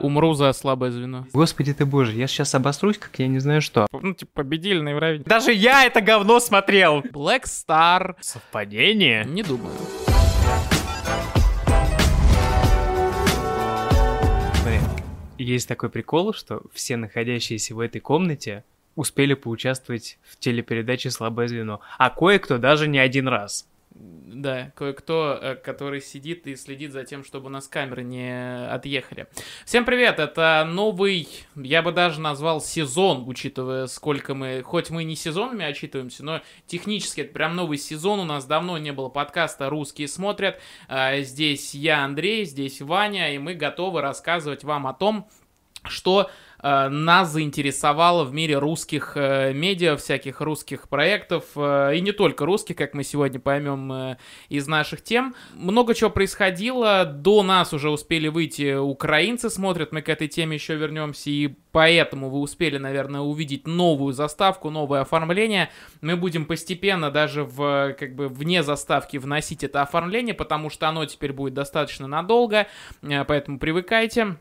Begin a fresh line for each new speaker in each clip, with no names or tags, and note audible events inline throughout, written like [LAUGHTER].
Умру за слабое звено.
Господи ты боже, я сейчас обосрусь, как я не знаю что.
Ну, типа, победили на Евровидении.
Даже я это говно смотрел!
Black Star.
Совпадение?
Не думаю.
Блин, есть такой прикол, что все находящиеся в этой комнате успели поучаствовать в телепередаче «Слабое звено», а кое-кто даже не один раз.
Да, кое-кто, э, который сидит и следит за тем, чтобы у нас камеры не отъехали. Всем привет, это новый, я бы даже назвал сезон, учитывая, сколько мы, хоть мы не сезонами отчитываемся, но технически это прям новый сезон, у нас давно не было подкаста «Русские смотрят». А, здесь я, Андрей, здесь Ваня, и мы готовы рассказывать вам о том, что нас заинтересовало в мире русских э, медиа, всяких русских проектов, э, и не только русских, как мы сегодня поймем э, из наших тем. Много чего происходило, до нас уже успели выйти украинцы, смотрят, мы к этой теме еще вернемся, и поэтому вы успели, наверное, увидеть новую заставку, новое оформление. Мы будем постепенно даже в, как бы, вне заставки вносить это оформление, потому что оно теперь будет достаточно надолго, э, поэтому привыкайте.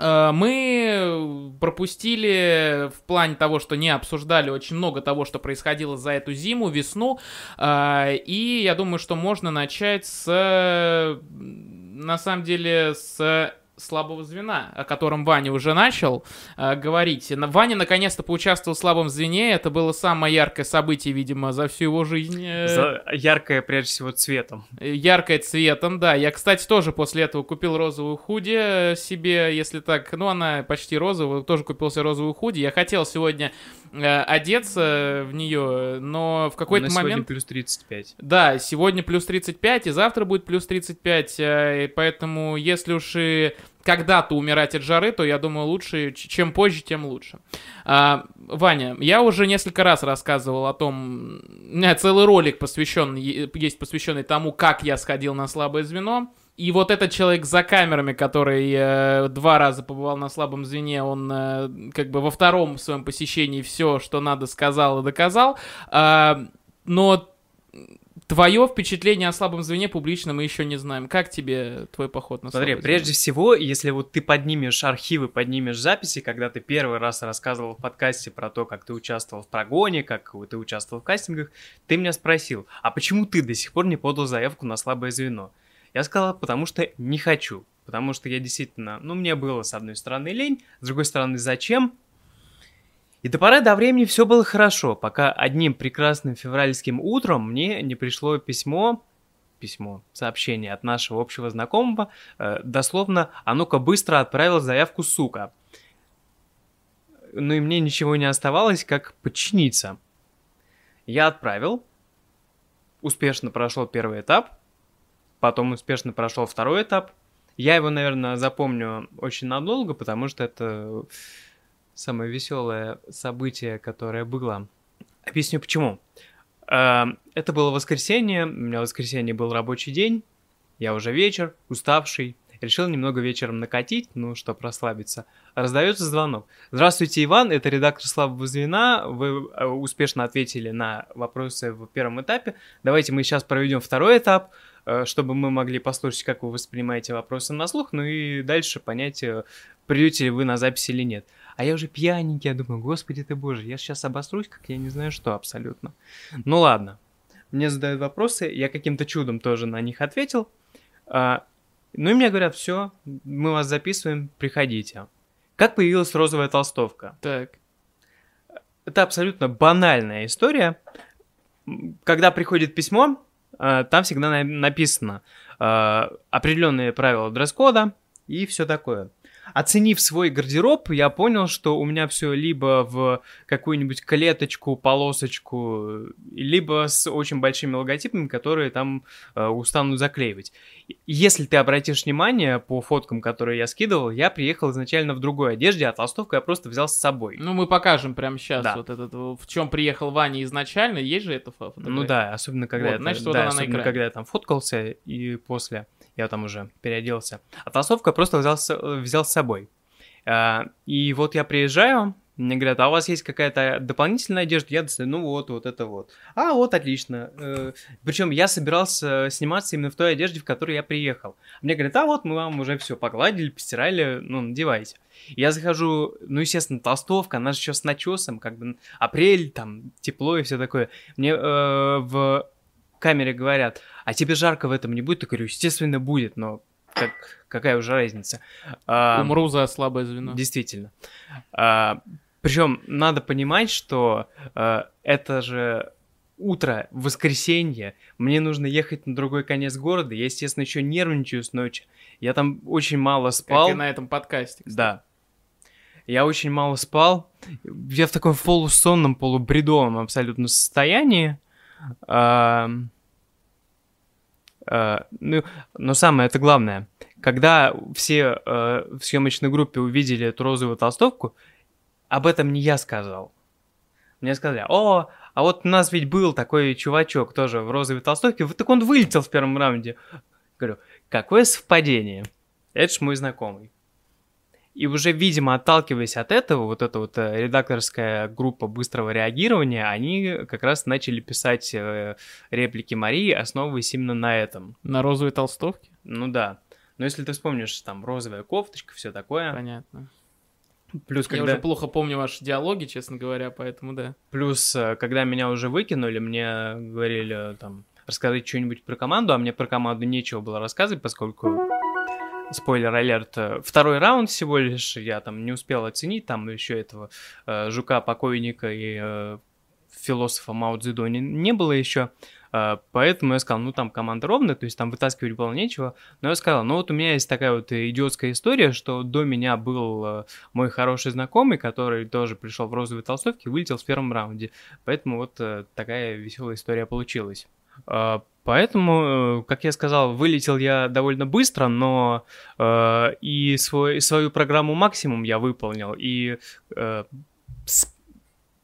Э, мы пропустили в плане того, что не обсуждали очень много того, что происходило за эту зиму, весну. Э, и я думаю, что можно начать с, на самом деле, с слабого звена, о котором Ваня уже начал э, говорить. Ваня наконец-то поучаствовал в слабом звене. Это было самое яркое событие, видимо, за всю его жизнь.
За яркое, прежде всего, цветом.
Яркое цветом, да. Я, кстати, тоже после этого купил розовую худи э, себе, если так. Ну, она почти розовая. Тоже купил себе розовую худи. Я хотел сегодня э, одеться в нее, но в какой-то момент...
сегодня плюс 35.
Да, сегодня плюс 35, и завтра будет плюс 35, э, поэтому если уж и когда-то умирать от жары, то я думаю, лучше, чем позже, тем лучше. А, Ваня, я уже несколько раз рассказывал о том, у меня целый ролик посвященный, есть посвященный тому, как я сходил на слабое звено. И вот этот человек за камерами, который э, два раза побывал на слабом звене, он э, как бы во втором своем посещении все, что надо, сказал и доказал. Э, но Твое впечатление о слабом звене публично мы еще не знаем. Как тебе твой поход на
Смотри, прежде всего, если вот ты поднимешь архивы, поднимешь записи, когда ты первый раз рассказывал в подкасте про то, как ты участвовал в прогоне, как ты участвовал в кастингах, ты меня спросил, а почему ты до сих пор не подал заявку на слабое звено? Я сказал, потому что не хочу. Потому что я действительно, ну, мне было с одной стороны лень, с другой стороны зачем? И до поры до времени все было хорошо, пока одним прекрасным февральским утром мне не пришло письмо, письмо, сообщение от нашего общего знакомого, э, дословно «А ну-ка быстро отправил заявку, сука». Ну и мне ничего не оставалось, как подчиниться. Я отправил, успешно прошел первый этап, потом успешно прошел второй этап. Я его, наверное, запомню очень надолго, потому что это самое веселое событие, которое было. Объясню почему. Эм, это было воскресенье, у меня воскресенье был рабочий день, я уже вечер, уставший, решил немного вечером накатить, ну, чтобы расслабиться. Раздается звонок. Здравствуйте, Иван, это редактор слабого звена, вы э, успешно ответили на вопросы в первом этапе. Давайте мы сейчас проведем второй этап, э, чтобы мы могли послушать, как вы воспринимаете вопросы на слух, ну и дальше понять, э, придете ли вы на запись или нет. А я уже пьяненький, я думаю, господи ты боже, я сейчас обосрусь, как я не знаю что абсолютно. Ну ладно. Мне задают вопросы, я каким-то чудом тоже на них ответил. А, ну и мне говорят, все, мы вас записываем, приходите. Как появилась розовая толстовка?
Так.
Это абсолютно банальная история. Когда приходит письмо, а, там всегда написано а, определенные правила дресс-кода и все такое оценив свой гардероб, я понял, что у меня все либо в какую-нибудь клеточку, полосочку, либо с очень большими логотипами, которые там э, устанут заклеивать. Если ты обратишь внимание по фоткам, которые я скидывал, я приехал изначально в другой одежде, а толстовку я просто взял с собой.
Ну, мы покажем прямо сейчас да. вот этот, в чем приехал Ваня изначально, есть же это фотография?
Ну да, особенно когда, вот, я, значит, да, особенно когда я там фоткался и после я там уже переоделся. А толстовку я просто взял взял с собой. А, и вот я приезжаю, Мне говорят, а у вас есть какая-то дополнительная одежда? Я достаю, ну вот, вот это вот. А, вот, отлично. Э, Причем я собирался сниматься именно в той одежде, в которой я приехал. Мне говорят, а вот мы вам уже все погладили, постирали, ну, надевайте. Я захожу, ну, естественно, толстовка, она же еще с начесом, как бы апрель, там, тепло и все такое. Мне э, в камере говорят, а тебе жарко в этом не будет? Я говорю, естественно, будет, но как, какая уже разница?
А, Умру за слабое звено.
Действительно. А, причем надо понимать, что э, это же утро, воскресенье, мне нужно ехать на другой конец города, я, естественно, еще нервничаю с ночи. Я там очень мало спал.
Как и на этом подкасте.
Кстати. Да. Я очень мало спал. Я в таком полусонном, полубредовом абсолютно состоянии. А, ну, но самое это главное. Когда все а, в съемочной группе увидели эту розовую толстовку, об этом не я сказал. Мне сказали, о, а вот у нас ведь был такой чувачок тоже в розовой толстовке, вот так он вылетел в первом раунде. Говорю, какое совпадение? Это ж мой знакомый. И уже, видимо, отталкиваясь от этого, вот эта вот э, редакторская группа быстрого реагирования, они как раз начали писать э, реплики Марии, основываясь именно на этом.
На розовой толстовке?
Ну да. Но если ты вспомнишь, там, розовая кофточка, все такое.
Понятно.
Плюс,
когда... Я уже плохо помню ваши диалоги, честно говоря, поэтому да.
Плюс, э, когда меня уже выкинули, мне говорили там рассказать что-нибудь про команду, а мне про команду нечего было рассказывать, поскольку спойлер алерт, э, второй раунд всего лишь, я там не успел оценить, там еще этого э, жука покойника и э, философа Мао Цзэдуни не было еще, а, поэтому я сказал, ну там команда ровная, то есть там вытаскивать было нечего. Но я сказал, ну вот у меня есть такая вот идиотская история, что до меня был а, мой хороший знакомый, который тоже пришел в розовой толстовке и вылетел в первом раунде. Поэтому вот э, такая веселая история получилась. Поэтому, э, как я сказал, вылетел я довольно быстро, но э, и свой, свою программу максимум я выполнил, и э,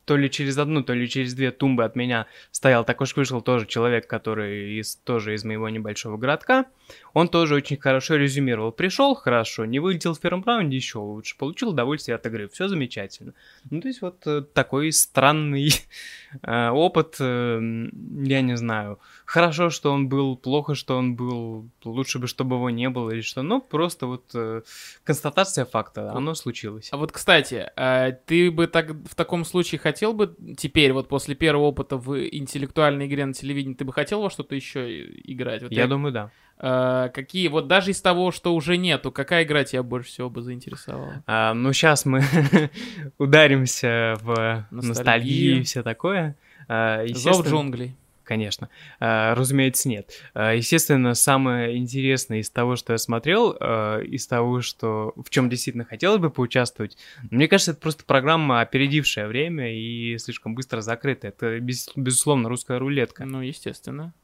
то ли через одну, то ли через две тумбы от меня стоял. Так уж вышел тоже человек, который из, тоже из моего небольшого городка. Он тоже очень хорошо резюмировал. Пришел хорошо, не вылетел в первом раунде еще лучше. Получил удовольствие от игры. Все замечательно. Ну, то есть вот э, такой странный [LAUGHS] э, опыт, э, я не знаю. Хорошо, что он был, плохо, что он был, лучше бы, чтобы его не было или что. Ну, просто вот констатация факта, оно случилось.
А вот, кстати, ты бы так в таком случае хотел бы теперь, вот после первого опыта в интеллектуальной игре на телевидении, ты бы хотел во что-то еще играть? Вот
я, я думаю, да.
Э, какие, вот даже из того, что уже нету, какая игра тебя больше всего бы заинтересовала?
А, ну, сейчас мы [LAUGHS] ударимся в ностальгию, ностальгию и все такое.
А, Зов джунглей.
Конечно. А, разумеется, нет. А, естественно, самое интересное из того, что я смотрел, а, из того, что в чем действительно хотелось бы поучаствовать, мне кажется, это просто программа, опередившая время и слишком быстро закрытая. Это, без, безусловно, русская рулетка.
Ну, естественно.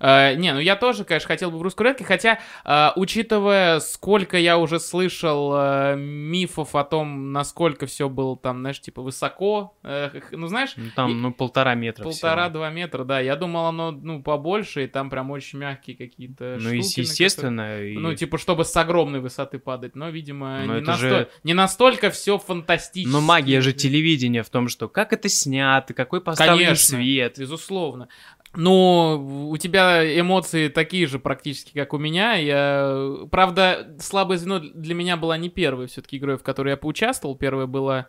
Uh, не, ну я тоже, конечно, хотел бы в русской рулетке, хотя, uh, учитывая, сколько я уже слышал uh, мифов о том, насколько все было там, знаешь, типа высоко, ну знаешь... Ну,
там, и... ну, полтора метра
Полтора-два метра, да. Я думал, оно, ну, побольше, и там прям очень мягкие какие-то
Ну,
штуки,
естественно.
Которые... И... Ну, типа, чтобы с огромной высоты падать, но, видимо, но не, насто... же... не настолько все фантастично.
Но магия же телевидения в том, что как это снято, какой поставлен
Конечно,
свет.
безусловно. Ну, у тебя эмоции такие же практически, как у меня. Я... Правда, слабое звено для меня была не первой все-таки игрой, в которой я поучаствовал. Первая была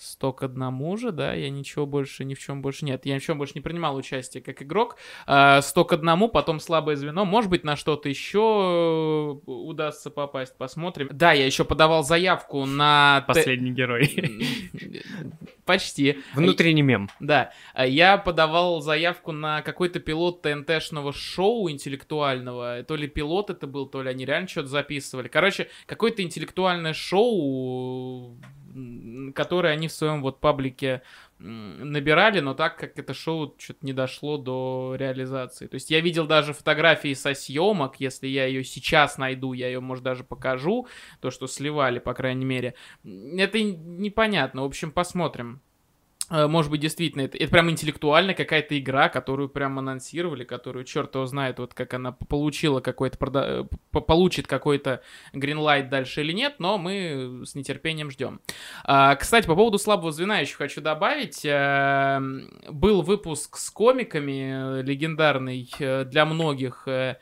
Сто к одному же, да, я ничего больше, ни в чем больше нет, я ни в чем больше не принимал участие как игрок. А, сто к одному, потом слабое звено, может быть, на что-то еще удастся попасть, посмотрим. Да, я еще подавал заявку на...
Последний герой. [LAUGHS]
Почти.
Внутренний мем.
Да, я подавал заявку на какой-то пилот ТНТшного шоу интеллектуального, то ли пилот это был, то ли они реально что-то записывали. Короче, какое-то интеллектуальное шоу которые они в своем вот паблике набирали, но так как это шоу что-то не дошло до реализации. То есть я видел даже фотографии со съемок, если я ее сейчас найду, я ее, может, даже покажу, то, что сливали, по крайней мере. Это непонятно, в общем, посмотрим. Э, может быть, действительно, это, это прям интеллектуальная какая-то игра, которую прям анонсировали, которую черт его знает, вот как она получила какой-то, прода... Э, получит какой-то гринлайт дальше или нет, но мы с нетерпением ждем. А, кстати, по поводу слабого звена еще хочу добавить. А, был выпуск с комиками легендарный для многих Э,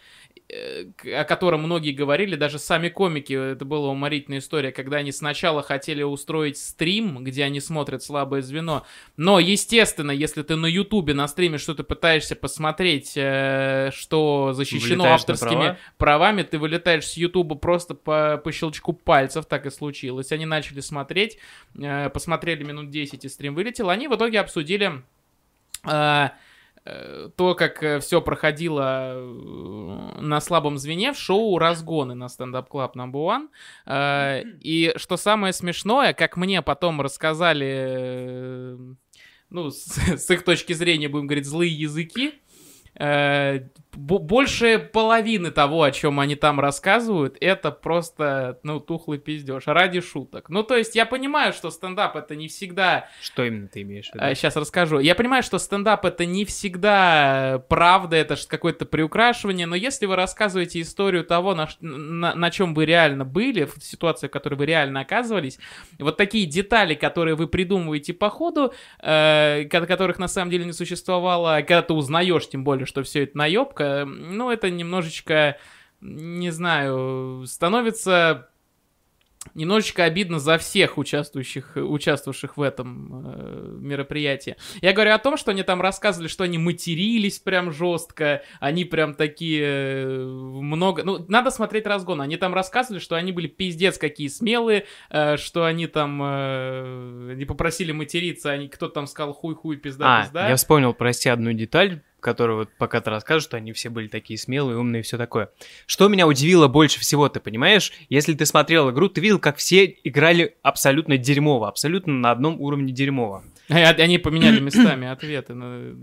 о котором многие говорили, даже сами комики, это была уморительная история, когда они сначала хотели устроить стрим, где они смотрят слабое звено, но, естественно, если ты на ютубе на стриме что-то пытаешься посмотреть, э, что защищено Вылетаешь авторскими права? правами, ты вылетаешь с ютуба просто по, по щелчку пальцев, так и случилось. Они начали смотреть, э, посмотрели минут 10 и стрим вылетел, они в итоге обсудили Э, то, как э, все проходило э, на слабом звене в шоу «Разгоны» на Up Club Number One. И что самое смешное, как мне потом рассказали, ну, с, [LAUGHS] с их точки зрения, будем говорить, злые языки, больше половины того, о чем они там рассказывают, это просто, ну, тухлый пиздеж, ради шуток. Ну, то есть, я понимаю, что стендап это не всегда...
Что именно ты имеешь в виду?
Сейчас расскажу. Я понимаю, что стендап это не всегда правда, это какое-то приукрашивание, но если вы рассказываете историю того, на, на, на чем вы реально были, в ситуации, в которой вы реально оказывались, вот такие детали, которые вы придумываете по ходу, э, которых на самом деле не существовало, когда ты узнаешь, тем более, что все это наебка, ну, это немножечко, не знаю, становится немножечко обидно за всех участвующих, участвовавших в этом э, мероприятии. Я говорю о том, что они там рассказывали, что они матерились прям жестко, они прям такие э, много... Ну, надо смотреть разгон. Они там рассказывали, что они были пиздец какие смелые, э, что они там э, не попросили материться, они кто-то там сказал хуй-хуй, пизда,
а, я вспомнил, прости, одну деталь, которую вот пока ты расскажешь, что они все были такие смелые, умные и все такое. Что меня удивило больше всего, ты понимаешь? Если ты смотрел игру, ты видел, как все играли абсолютно дерьмово, абсолютно на одном уровне дерьмово.
Они поменяли местами [CLEARS THROAT] ответы. На...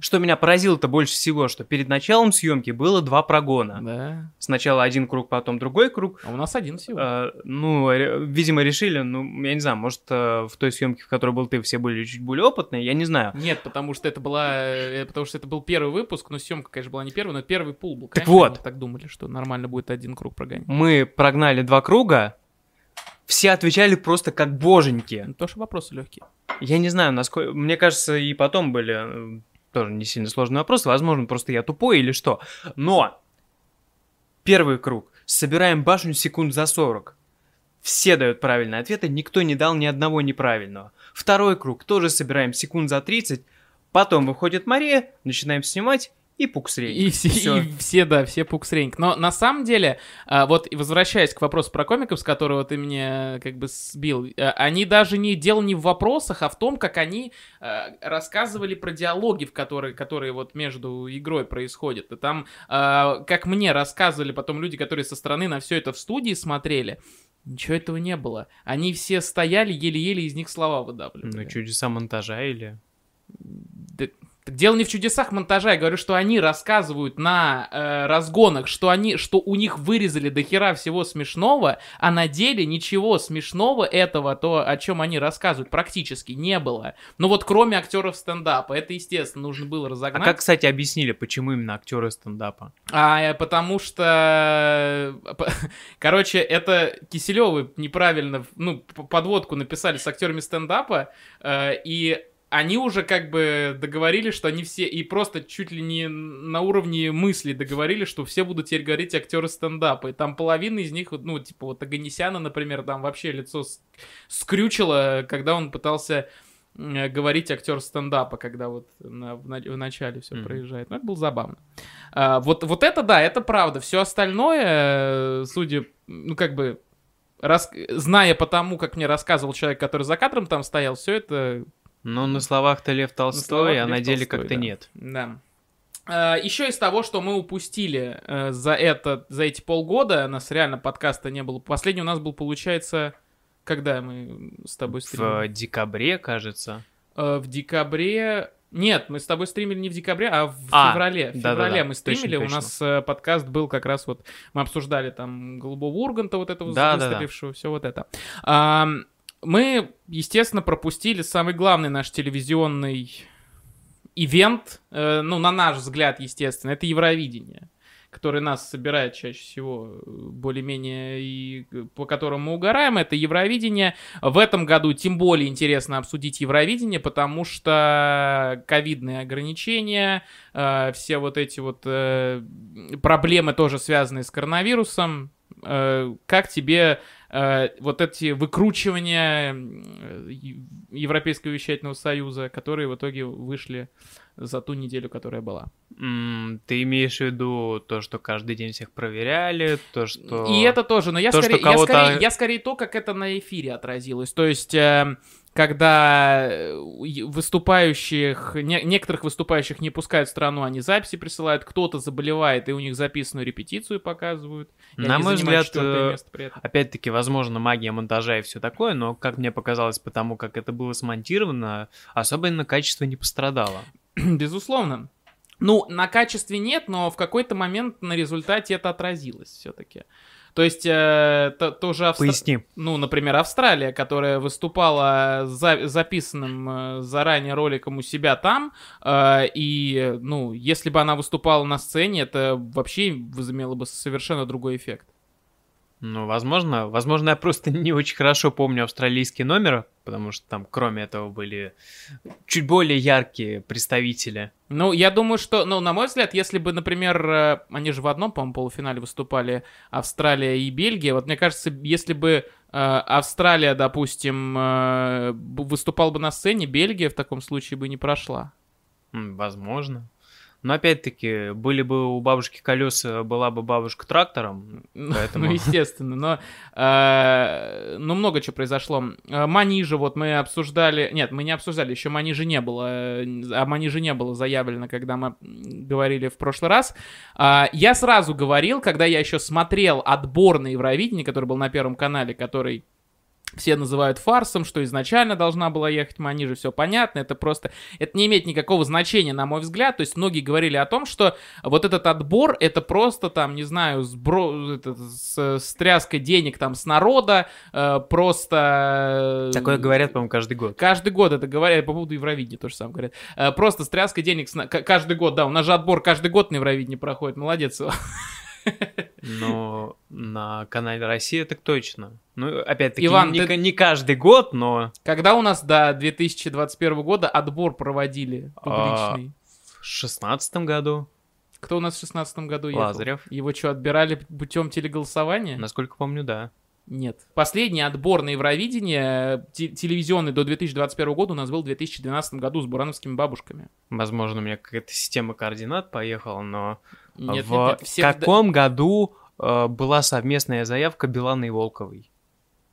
Что меня поразило-то больше всего, что перед началом съемки было два прогона.
Да.
Сначала один круг, потом другой круг.
А у нас один всего.
А, ну, видимо, решили, ну, я не знаю, может, э, в той съемке, в которой был ты, все были чуть более опытные, я не знаю.
Нет, потому что это была, э, потому что это был первый выпуск, но съемка, конечно, была не первая, но первый пул был.
Конечно, так вот.
так думали, что нормально будет один круг прогонять.
Мы прогнали два круга, все отвечали просто как боженьки.
Ну, тоже вопросы легкие.
Я не знаю, насколько... Мне кажется, и потом были э, тоже не сильно сложные вопросы. Возможно, просто я тупой или что. Но первый круг. Собираем башню секунд за 40. Все дают правильные ответы, никто не дал ни одного неправильного. Второй круг тоже собираем секунд за 30. Потом выходит Мария, начинаем снимать, и пуксренг.
И все, все. и все, да, все пуксренг. Но на самом деле, а, вот возвращаясь к вопросу про комиков, с которого ты мне как бы сбил, а, они даже не дело не в вопросах, а в том, как они а, рассказывали про диалоги, в которые, которые вот между игрой происходят. И там, как мне рассказывали потом люди, которые со стороны на все это в студии смотрели, Ничего этого не было. Они все стояли, еле-еле из них слова выдавливали.
Ну, чудеса монтажа или...
Да, так дело не в чудесах монтажа, я говорю, что они рассказывают на э, разгонах, что они, что у них вырезали до хера всего смешного, а на деле ничего смешного этого, то, о чем они рассказывают, практически не было. Ну вот кроме актеров стендапа, это, естественно, нужно было разогнать.
А как, кстати, объяснили, почему именно актеры стендапа?
А, э, потому что, [LAUGHS] короче, это Киселевы неправильно, ну, подводку написали с актерами стендапа, э, и они уже как бы договорились, что они все, и просто чуть ли не на уровне мысли договорились, что все будут теперь говорить актеры стендапа. И там половина из них, ну, типа вот Аганесяна, например, там вообще лицо скрючило, когда он пытался говорить актер стендапа, когда вот на, в, в начале все mm-hmm. проезжает. Ну, это было забавно. А, вот, вот это да, это правда. Все остальное, судя, ну, как бы, рас... зная по тому, как мне рассказывал человек, который за кадром там стоял, все это
ну, на словах-то Лев Толстой, на а на деле как-то да. нет.
Да. А, Еще из того, что мы упустили э, за это, за эти полгода, у нас реально подкаста не было. Последний у нас был, получается, когда мы с тобой
стримили? В декабре, кажется.
Э, в декабре... Нет, мы с тобой стримили не в декабре, а в а, феврале. В да, феврале да, да. мы стримили, точно, у нас э, подкаст был как раз вот, мы обсуждали там Голубого Урганта, вот этого да, выстрелившего, да, да. все вот это. Мы, естественно, пропустили самый главный наш телевизионный ивент, э, ну, на наш взгляд, естественно, это Евровидение который нас собирает чаще всего э, более-менее и э, по которому мы угораем, это Евровидение. В этом году тем более интересно обсудить Евровидение, потому что ковидные ограничения, все вот эти вот проблемы тоже связанные с коронавирусом. Как тебе э, вот эти выкручивания Европейского вещательного союза, которые в итоге вышли за ту неделю, которая была.
Mm, ты имеешь в виду то, что каждый день всех проверяли, то, что...
И это тоже, но я, то, скорее, я, скорее, я скорее то, как это на эфире отразилось. То есть... Э, когда э, выступающих, не, некоторых выступающих не пускают в страну, они записи присылают, кто-то заболевает, и у них записанную репетицию показывают.
На мой взгляд, э, опять-таки, возможно, магия монтажа и все такое, но, как мне показалось, потому как это было смонтировано, особенно качество не пострадало. [CLEARS THROAT]
Безусловно. Ну, на качестве нет, но в какой-то момент на результате это отразилось все-таки. То есть, э, то, тоже
Австра... Поясни.
Ну, например, Австралия, которая выступала за записанным э, заранее роликом у себя там, э, и, ну, если бы она выступала на сцене, это вообще возымело бы совершенно другой эффект.
Ну, возможно. Возможно, я просто [LAUGHS] не очень хорошо помню австралийский номер, потому что там, кроме этого, были чуть более яркие представители.
Ну, я думаю, что, ну, на мой взгляд, если бы, например, э, они же в одном, по-моему, полуфинале выступали, Австралия и Бельгия, вот мне кажется, если бы э, Австралия, допустим, э, выступал бы на сцене, Бельгия в таком случае бы не прошла.
Возможно. Но опять-таки, были бы у бабушки колеса, была бы бабушка трактором.
Ну, [LAUGHS] поэтому... Ну, естественно, но э, ну, много чего произошло. Э, Манижа, вот мы обсуждали. Нет, мы не обсуждали, еще Манижа не было. А Манижа не было заявлено, когда мы говорили в прошлый раз. Э, я сразу говорил, когда я еще смотрел отбор на Евровидение, который был на Первом канале, который все называют фарсом, что изначально должна была ехать Манижа, все понятно, это просто, это не имеет никакого значения, на мой взгляд, то есть многие говорили о том, что вот этот отбор, это просто там, не знаю, сбро... это, с, с тряской денег там с народа, э, просто...
Такое говорят, по-моему, каждый год.
Каждый год это говорят, по поводу Евровидения тоже сам говорят. Э, просто с тряской денег с... каждый год, да, у нас же отбор каждый год на Евровидении проходит, молодец. [LAUGHS]
Но на канале Россия так точно. Ну, опять-таки, Иван, не, ты... не каждый год, но...
Когда у нас до 2021 года отбор проводили публичный?
А, в шестнадцатом году.
Кто у нас в шестнадцатом году
ехал? Лазарев.
Его что, отбирали путем телеголосования?
Насколько помню, да.
Нет. Последний отбор на Евровидение телевизионный до 2021 года у нас был в 2012 году с бурановскими бабушками.
Возможно, у меня какая-то система координат поехала, но нет, в нет, нет, всех... каком году э, была совместная заявка Билана и Волковой?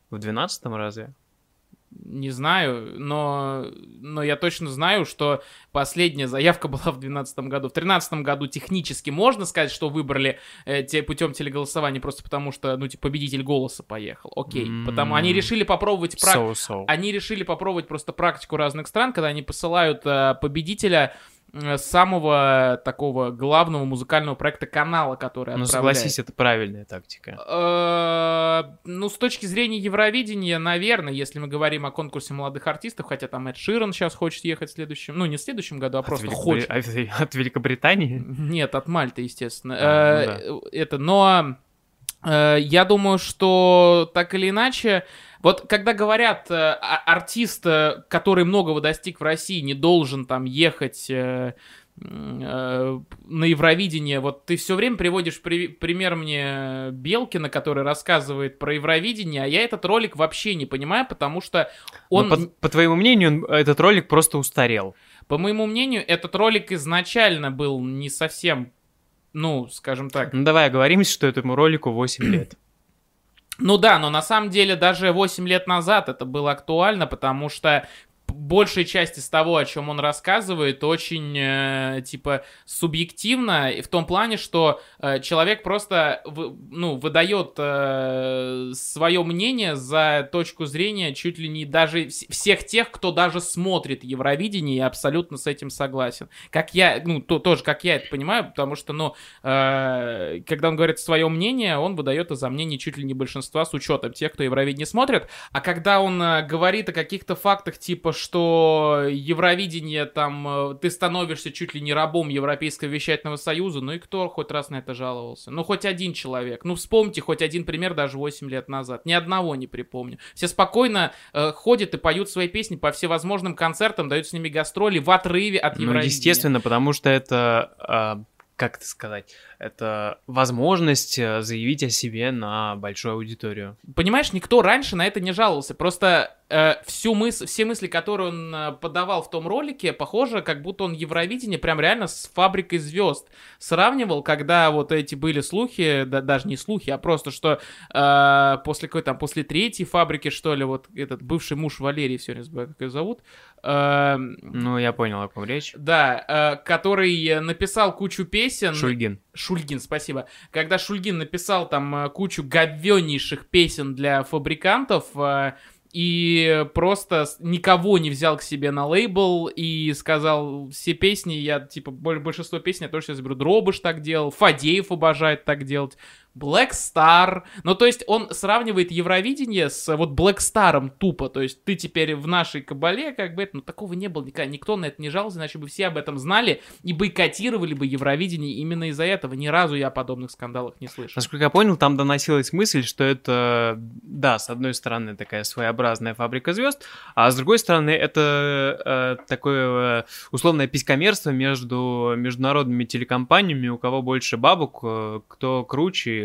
В 12 разве?
Не знаю, но, но я точно знаю, что последняя заявка [LAUGHS] была в 2012 году. В 2013 году технически можно сказать, что выбрали э, те, путем телеголосования просто потому, что, ну, типа, победитель голоса поехал. Окей. Mm-hmm. Потому они решили попробовать... Прак... So -so. Они решили попробовать просто практику разных стран, когда они посылают э, победителя Э, самого такого главного музыкального проекта канала, который
Ну, согласись, это правильная тактика.
Э, ну, с точки зрения Евровидения, наверное, если мы говорим о конкурсе молодых артистов, хотя там Эд Ширан сейчас хочет ехать в следующем, ну, не в следующем году, а просто хочет.
От Великобритании?
Нет, от Мальты, естественно. А, ну э, это, но я думаю, что так или иначе вот когда говорят, э, артист, э, который многого достиг в России, не должен там ехать э, э, на Евровидение, вот ты все время приводишь при, пример мне Белкина, который рассказывает про Евровидение, а я этот ролик вообще не понимаю, потому что он...
по, по твоему мнению, этот ролик просто устарел.
По моему мнению, этот ролик изначально был не совсем, ну, скажем так...
Ну давай оговоримся, что этому ролику 8 лет.
Ну да, но на самом деле даже 8 лет назад это было актуально, потому что большая часть из того, о чем он рассказывает, очень, э, типа, субъективно, в том плане, что э, человек просто, в, ну, выдает э, свое мнение за точку зрения чуть ли не даже всех тех, кто даже смотрит Евровидение и абсолютно с этим согласен. Как я, ну, то, тоже, как я это понимаю, потому что, ну, э, когда он говорит свое мнение, он выдает это за мнение чуть ли не большинства с учетом тех, кто Евровидение смотрит, а когда он э, говорит о каких-то фактах, типа, что Евровидение, там, э, ты становишься чуть ли не рабом Европейского вещательного союза, ну и кто хоть раз на это жаловался? Ну, хоть один человек. Ну, вспомните хоть один пример даже 8 лет назад. Ни одного не припомню. Все спокойно э, ходят и поют свои песни по всевозможным концертам, дают с ними гастроли в отрыве от Евровидения. Ну,
естественно, потому что это... Э как это сказать, это возможность э, заявить о себе на большую аудиторию.
Понимаешь, никто раньше на это не жаловался. Просто э, всю мыс все мысли, которые он э, подавал в том ролике, похоже, как будто он Евровидение прям реально с фабрикой звезд сравнивал, когда вот эти были слухи, да, даже не слухи, а просто что э, после какой там, после третьей фабрики, что ли, вот этот бывший муж Валерий, все не забываю, как ее зовут.
Э, ну, я понял, о ком речь.
Да, э, который написал кучу песен.
Шульгин.
Шульгин, спасибо. Когда Шульгин написал там э, кучу говеннейших песен для фабрикантов, э, и просто никого не взял к себе на лейбл и сказал, все песни, я, типа, большинство песен я тоже сейчас беру. Дробыш так делал, Фадеев обожает так делать. Black Star. Ну, то есть он сравнивает Евровидение с вот Black Star'ом тупо. То есть ты теперь в нашей кабале, как бы это, ну, такого не было никогда. Никто на это не жаловался, иначе бы все об этом знали и бойкотировали бы Евровидение именно из-за этого. Ни разу я о подобных скандалах не слышал.
Насколько я понял, там доносилась мысль, что это, да, с одной стороны такая своеобразная фабрика звезд, а с другой стороны это э, такое э, условное писькомерство между международными телекомпаниями, у кого больше бабок, э, кто круче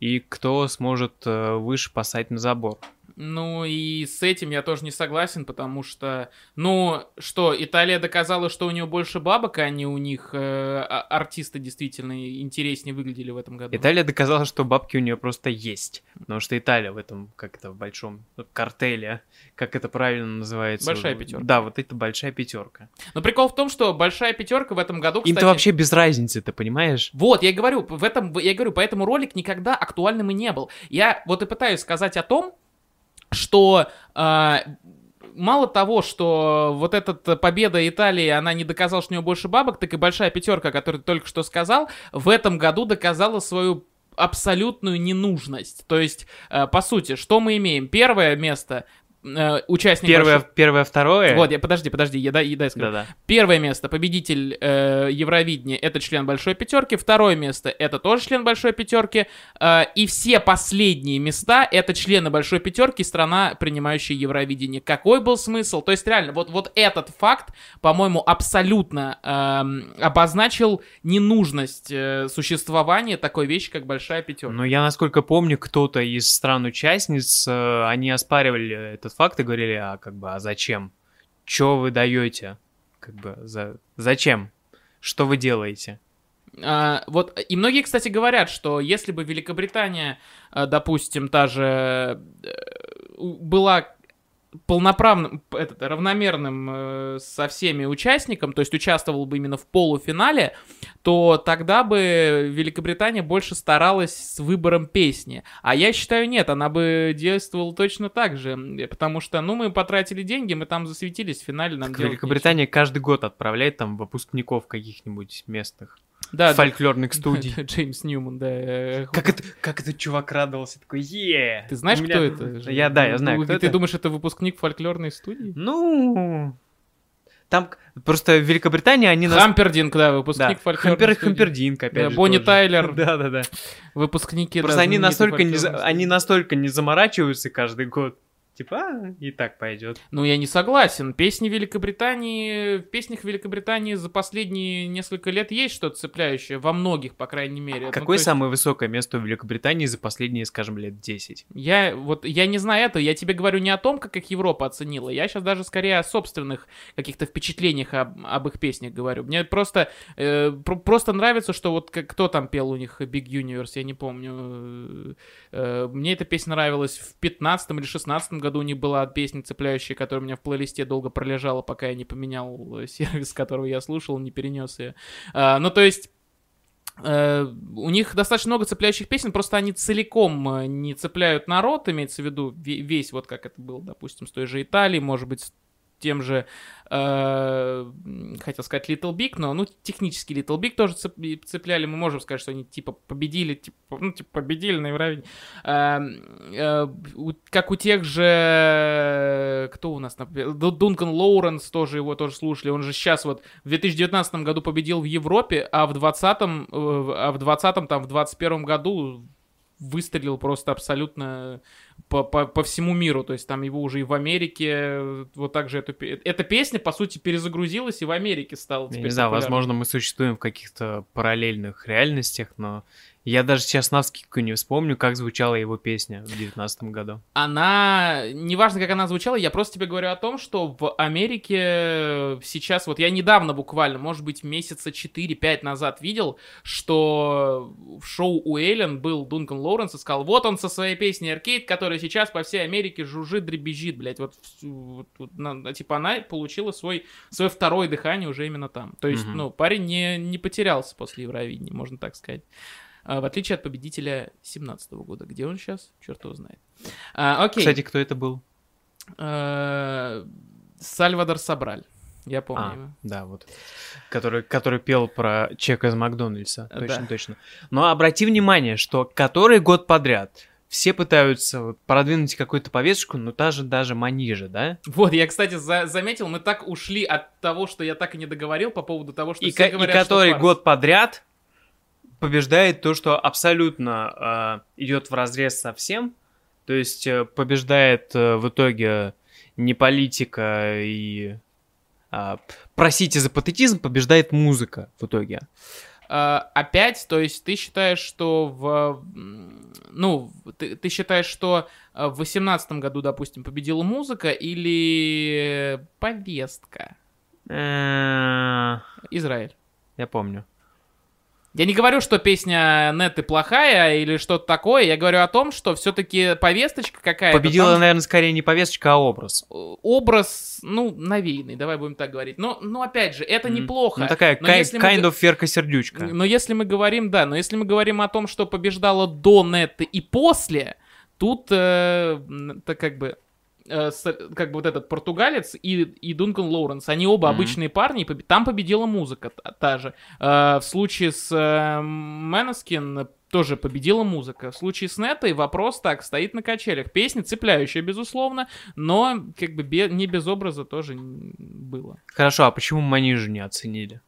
и кто сможет э, выше посадить на забор.
Ну и с этим я тоже не согласен, потому что, ну что, Италия доказала, что у нее больше бабок, а не у них э, а, артисты действительно интереснее выглядели в этом году.
Италия доказала, что бабки у нее просто есть, потому что Италия в этом, как это, в большом картеле, как это правильно называется?
Большая пятерка.
Да, вот это большая пятерка.
Но прикол в том, что большая пятерка в этом году,
кстати... Им-то вообще без разницы, ты понимаешь?
Вот, я говорю, в этом, я говорю, поэтому ролик никогда актуальным и не был. Я вот и пытаюсь сказать о том, что э, мало того, что вот эта победа Италии, она не доказала, что у нее больше бабок, так и большая пятерка, которую ты только что сказал, в этом году доказала свою абсолютную ненужность. То есть, э, по сути, что мы имеем? Первое место э, участник...
Первое, большой... первое, второе?
Вот, я, подожди, подожди, я, дай, дай скажу. Да-да. Первое место, победитель э, Евровидения, это член Большой Пятерки. Второе место, это тоже член Большой Пятерки. Э, и все последние места, это члены Большой Пятерки, страна, принимающая Евровидение. Какой был смысл? То есть, реально, вот, вот этот факт, по-моему, абсолютно э, обозначил ненужность э, существования такой вещи, как Большая Пятерка.
Но я, насколько помню, кто-то из стран-участниц, э, они оспаривали этот факт и говорили, а как бы, а зачем? Что вы даете? Как бы, за... зачем? Что вы делаете?
А, вот, и многие, кстати, говорят, что если бы Великобритания, э, допустим, та же э, была полноправным, этот, равномерным э, со всеми участникам, то есть участвовал бы именно в полуфинале, то тогда бы Великобритания больше старалась с выбором песни. А я считаю, нет, она бы действовала точно так же, потому что, ну, мы потратили деньги, мы там засветились в финале, нам
так Великобритания нечего. каждый год отправляет там выпускников каких-нибудь местных
да,
фольклорных да, студий.
Джеймс Ньюман, да.
Как, это, как этот чувак радовался, такой, е
Ты знаешь, кто это?
Я, да, я знаю,
кто
Ты
это? думаешь, это выпускник фольклорной студии?
Ну, там просто в Великобритании они...
Хампердинг, да, выпускник да. фольклорной
Хампер, студии. Хампердинг, опять да,
же. Бонни
тоже.
Тайлер. [LAUGHS]
Да-да-да.
Выпускники,
Просто они настолько, не, они настолько не заморачиваются каждый год типа, а, и так пойдет.
Ну, я не согласен. Песни Великобритании, в песнях Великобритании за последние несколько лет есть что-то цепляющее, во многих, по крайней мере.
Ну, Какое ну, самое есть... высокое место в Великобритании за последние, скажем, лет 10?
Я, вот, я не знаю это, я тебе говорю не о том, как их Европа оценила, я сейчас даже скорее о собственных каких-то впечатлениях об, об их песнях говорю. Мне просто, э, про, просто нравится, что вот как, кто там пел у них Big Universe, я не помню. Э, мне эта песня нравилась в 15 или 16 году, году них была песня цепляющая, которая у меня в плейлисте долго пролежала, пока я не поменял э, [LAUGHS] сервис, которого я слушал, не перенес ее. А, ну, то есть... Э, у них достаточно много цепляющих песен, просто они целиком э, не цепляют народ, имеется в виду весь, вот как это было, допустим, с той же Италией, может быть, тем же Э, хотел сказать Little Big, но, ну, технически Little Big тоже цепляли, мы можем сказать, что они, типа, победили, типа, ну, типа, победили на Евровидении. Эм, э, как у тех же, кто у нас, Дункан Лоуренс тоже его тоже слушали, он же сейчас вот в 2019 году победил в Европе, а в 20 э, а в 20 там, в 21 году выстрелил просто абсолютно по, по, по всему миру. То есть там его уже и в Америке вот так же эту, эта песня, по сути, перезагрузилась и в Америке стала
теперь Не знаю, возможно, мы существуем в каких-то параллельных реальностях, но я даже сейчас навскидку не вспомню, как звучала его песня в девятнадцатом году.
Она... Неважно, как она звучала, я просто тебе говорю о том, что в Америке сейчас... Вот я недавно буквально, может быть, месяца 4-5 назад видел, что в шоу у Эллен был Дункан Лоуренс и сказал, вот он со своей песней Arcade, которая сейчас по всей Америке жужжит, дребезжит, блядь. Вот, вот, вот на, типа она получила свой, свое второе дыхание уже именно там. То есть, mm-hmm. ну, парень не, не потерялся после Евровидения, можно так сказать. А, в отличие от победителя 17 года. Где он сейчас? Черт его знает.
А, окей. Кстати, кто это был?
А, Сальвадор Собраль. Я помню. А,
да, вот. Который, который пел про чек из Макдональдса. Точно, да. точно. Но обрати внимание, что который год подряд все пытаются вот продвинуть какую-то повесточку, но та же даже манижа, да?
Вот, я, кстати, за заметил, мы так ушли от того, что я так и не договорил по поводу того, что
и все говорят, И который что год подряд побеждает то, что абсолютно э, идет в разрез со всем. То есть э, побеждает э, в итоге не политика и э, простите за патетизм, побеждает музыка в итоге.
Uh, опять, то есть ты считаешь, что в... Ну, ты, ты считаешь, что в восемнадцатом году, допустим, победила музыка или повестка? Израиль.
Я помню.
Я не говорю, что песня Неты плохая или что-то такое. Я говорю о том, что все-таки повесточка какая-то.
Победила, там... наверное, скорее не повесточка, а образ.
Образ, ну, навеянный, давай будем так говорить. Но, но опять же, это mm. неплохо.
Ну, такая но kind, kind мы... of ферка-сердючка.
Но если мы говорим, да, но если мы говорим о том, что побеждала до Неты и после, тут, э, это как бы э, как бы вот этот португалец и, и Дункан Лоуренс, они оба mm-hmm. обычные парни, и там победила музыка та, та же. Э, в случае с э, тоже победила музыка. В случае с Нетой вопрос так, стоит на качелях. Песня цепляющая, безусловно, но как бы бе- не без образа тоже было.
Хорошо, а почему Манижу не оценили?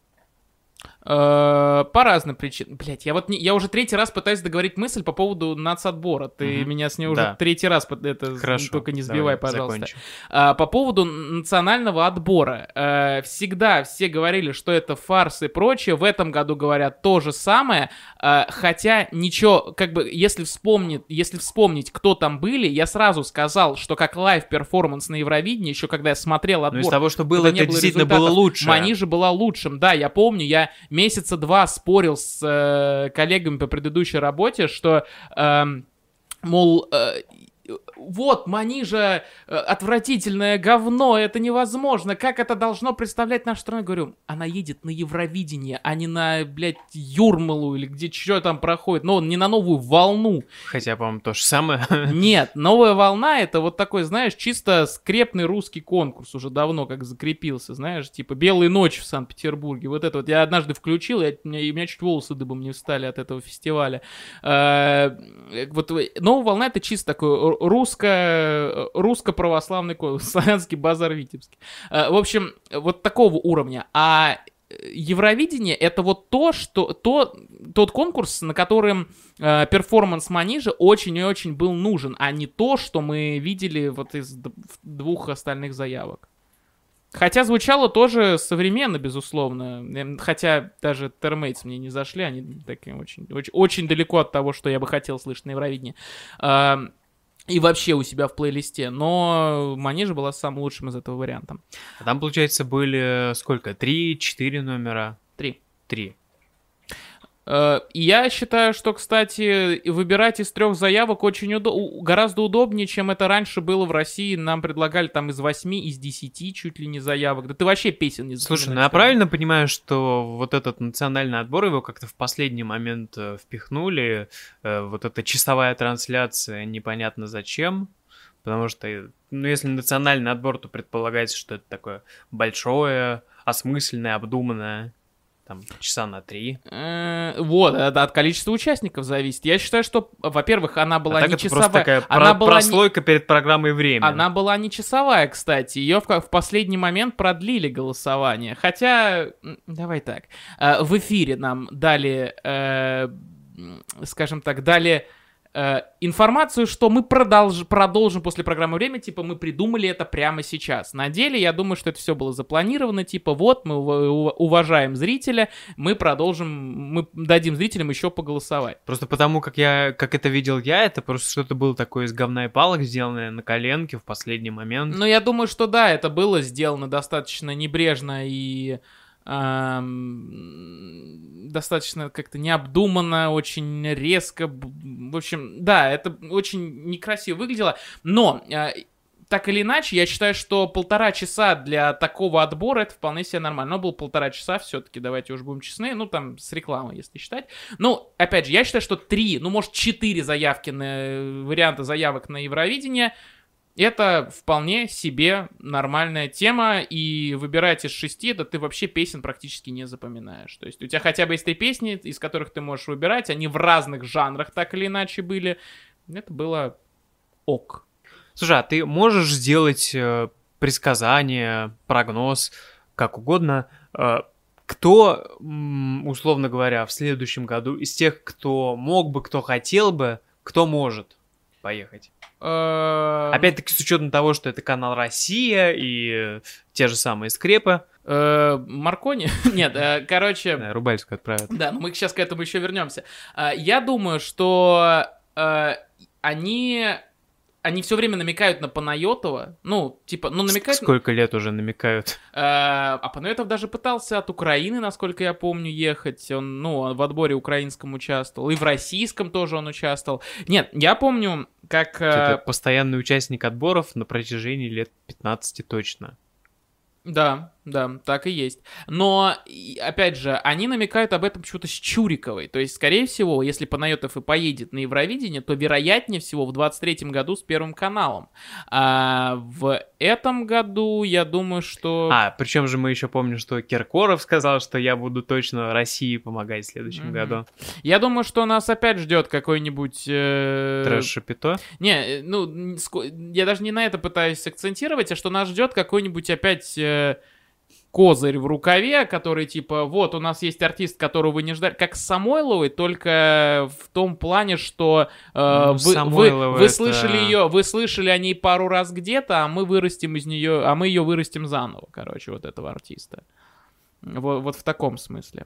Э, по разным причинам. Блять, я вот не, я уже третий раз пытаюсь договорить мысль по поводу нацотбора. Ты mm-hmm. меня с ней уже да. третий раз это Хорошо, только не сбивай, давай, пожалуйста. А, по поводу национального отбора. А, всегда все говорили, что это фарс и прочее. В этом году говорят то же самое. А, хотя ничего, как бы, если вспомнить, если вспомнить, кто там были, я сразу сказал, что как live-перформанс на Евровидении, еще когда я смотрел отбор. Ну,
из того, что было, это действительно было лучше.
Манижа была лучшим. Да, я помню, я месяца два спорил с э, коллегами по предыдущей работе, что, э, мол, э, вот, Манижа э, отвратительное говно, это невозможно, как это должно представлять нашу страну? Говорю, она едет на Евровидение, а не на, блядь, Юрмалу или где что там проходит, но не на новую волну.
Хотя, по-моему, то же самое. [LAUGHS]
Нет, новая волна это вот такой, знаешь, чисто скрепный русский конкурс уже давно как закрепился, знаешь, типа «Белые ночи» в Санкт-Петербурге, вот это вот. Я однажды включил, и у меня чуть волосы дыбом не встали от этого фестиваля. Э, вот новая волна это чисто такой русско, русско-православный [LAUGHS] славянский базар Витебский. Э, в общем, вот такого уровня. А Евровидение это вот то, что то, тот конкурс, на котором э, перформанс Манижа очень и очень был нужен, а не то, что мы видели вот из двух остальных заявок. Хотя звучало тоже современно, безусловно. Эм, хотя даже Термейтс мне не зашли, они такие очень, очень, очень далеко от того, что я бы хотел слышать на Евровидении и вообще у себя в плейлисте, но Манежа была самым лучшим из этого варианта.
А там, получается, были сколько? Три, четыре номера?
Три.
Три.
Э, я считаю, что, кстати, выбирать из трех заявок очень удо- гораздо удобнее, чем это раньше было в России. Нам предлагали там из восьми, из десяти чуть ли не заявок. Да ты вообще песен не
Слушай, ну я правильно понимаю, что вот этот национальный отбор, его как-то в последний момент э, впихнули, э, вот эта часовая трансляция, непонятно зачем, потому что, ну, если национальный отбор, то предполагается, что это такое большое, осмысленное, обдуманное, там, часа на три.
Э, Вот, это от количества участников зависит. Я считаю, что, во-первых, она была
а так
не
это
часовая.
просто такая
она
про-
была не-
прослойка перед программой «Время».
Она была не часовая, кстати. Ее в, в последний момент продлили голосование. Хотя, давай так. э, В эфире нам дали, э, скажем так, дали э, информацию, что мы продолж- продолжим после программы «Время», типа мы придумали это прямо сейчас. На деле, я думаю, что это все было запланировано, типа вот мы ува- уважаем зрителя, мы продолжим, мы дадим зрителям еще поголосовать.
Просто потому, как я, как это видел я, это просто что-то было такое из говна и палок, сделанное на коленке в последний момент.
Ну, я думаю, что да, это было сделано достаточно небрежно и достаточно как-то необдуманно, очень резко. В общем, да, это очень некрасиво выглядело. Но а, так или иначе, я считаю, что полтора часа для такого отбора это вполне себе нормально. Но был полтора часа все-таки, давайте уж будем честны. Ну, там, с рекламой, если считать. Ну, опять же, я считаю, что три, ну, может, четыре заявки на варианта заявок на Евровидение это вполне себе нормальная тема, и выбирать из шести, да ты вообще песен практически не запоминаешь. То есть у тебя хотя бы есть три песни, из которых ты можешь выбирать, они в разных жанрах так или иначе были. Это было ок.
Слушай, а ты можешь сделать э, предсказание, прогноз, как угодно, э, кто, условно говоря, в следующем году из тех, кто мог бы, кто хотел бы, кто может поехать?
Э,
Опять-таки, с учетом того, что это канал Россия и э, те же самые скрепы.
э, Маркони? [LAUGHS] Нет, э, короче...
Да, Рубальскую отправят.
Да, но мы сейчас к этому еще вернемся. А, Я думаю, что э, они, они все время намекают на Панайотова. Ну, типа, ну, намекают...
Сколько лет уже намекают?
Э, А Панайотов даже пытался от Украины, насколько я помню, ехать. Он, ну, в отборе украинском участвовал. И в российском тоже он участвовал. Нет, я помню, как... э,
Что-то постоянный участник отборов на протяжении лет 15 точно.
Да, да, так и есть. Но, опять же, они намекают об этом почему-то с Чуриковой. То есть, скорее всего, если Панайотов и поедет на Евровидение, то вероятнее всего в 23-м году с Первым каналом. А в этом году, я думаю, что...
А, причем же мы еще помним, что Киркоров сказал, что я буду точно России помогать в следующем
Мгм.
году.
Я думаю, что нас опять ждет какой-нибудь... э,
Трэш-шапито.
Не, э, ну, я даже не на это пытаюсь акцентировать, а что нас ждет какой-нибудь опять э, козырь в рукаве, который типа, вот, у нас есть артист, которого вы не ждали, как с Самойловой, только в том плане, что э,
Ну,
вы, вы, вы
это-
слышали ее, вы слышали о ней пару раз где-то, а мы вырастим из нее, а мы ее вырастим заново, короче, вот этого артиста. Вот, вот в таком смысле.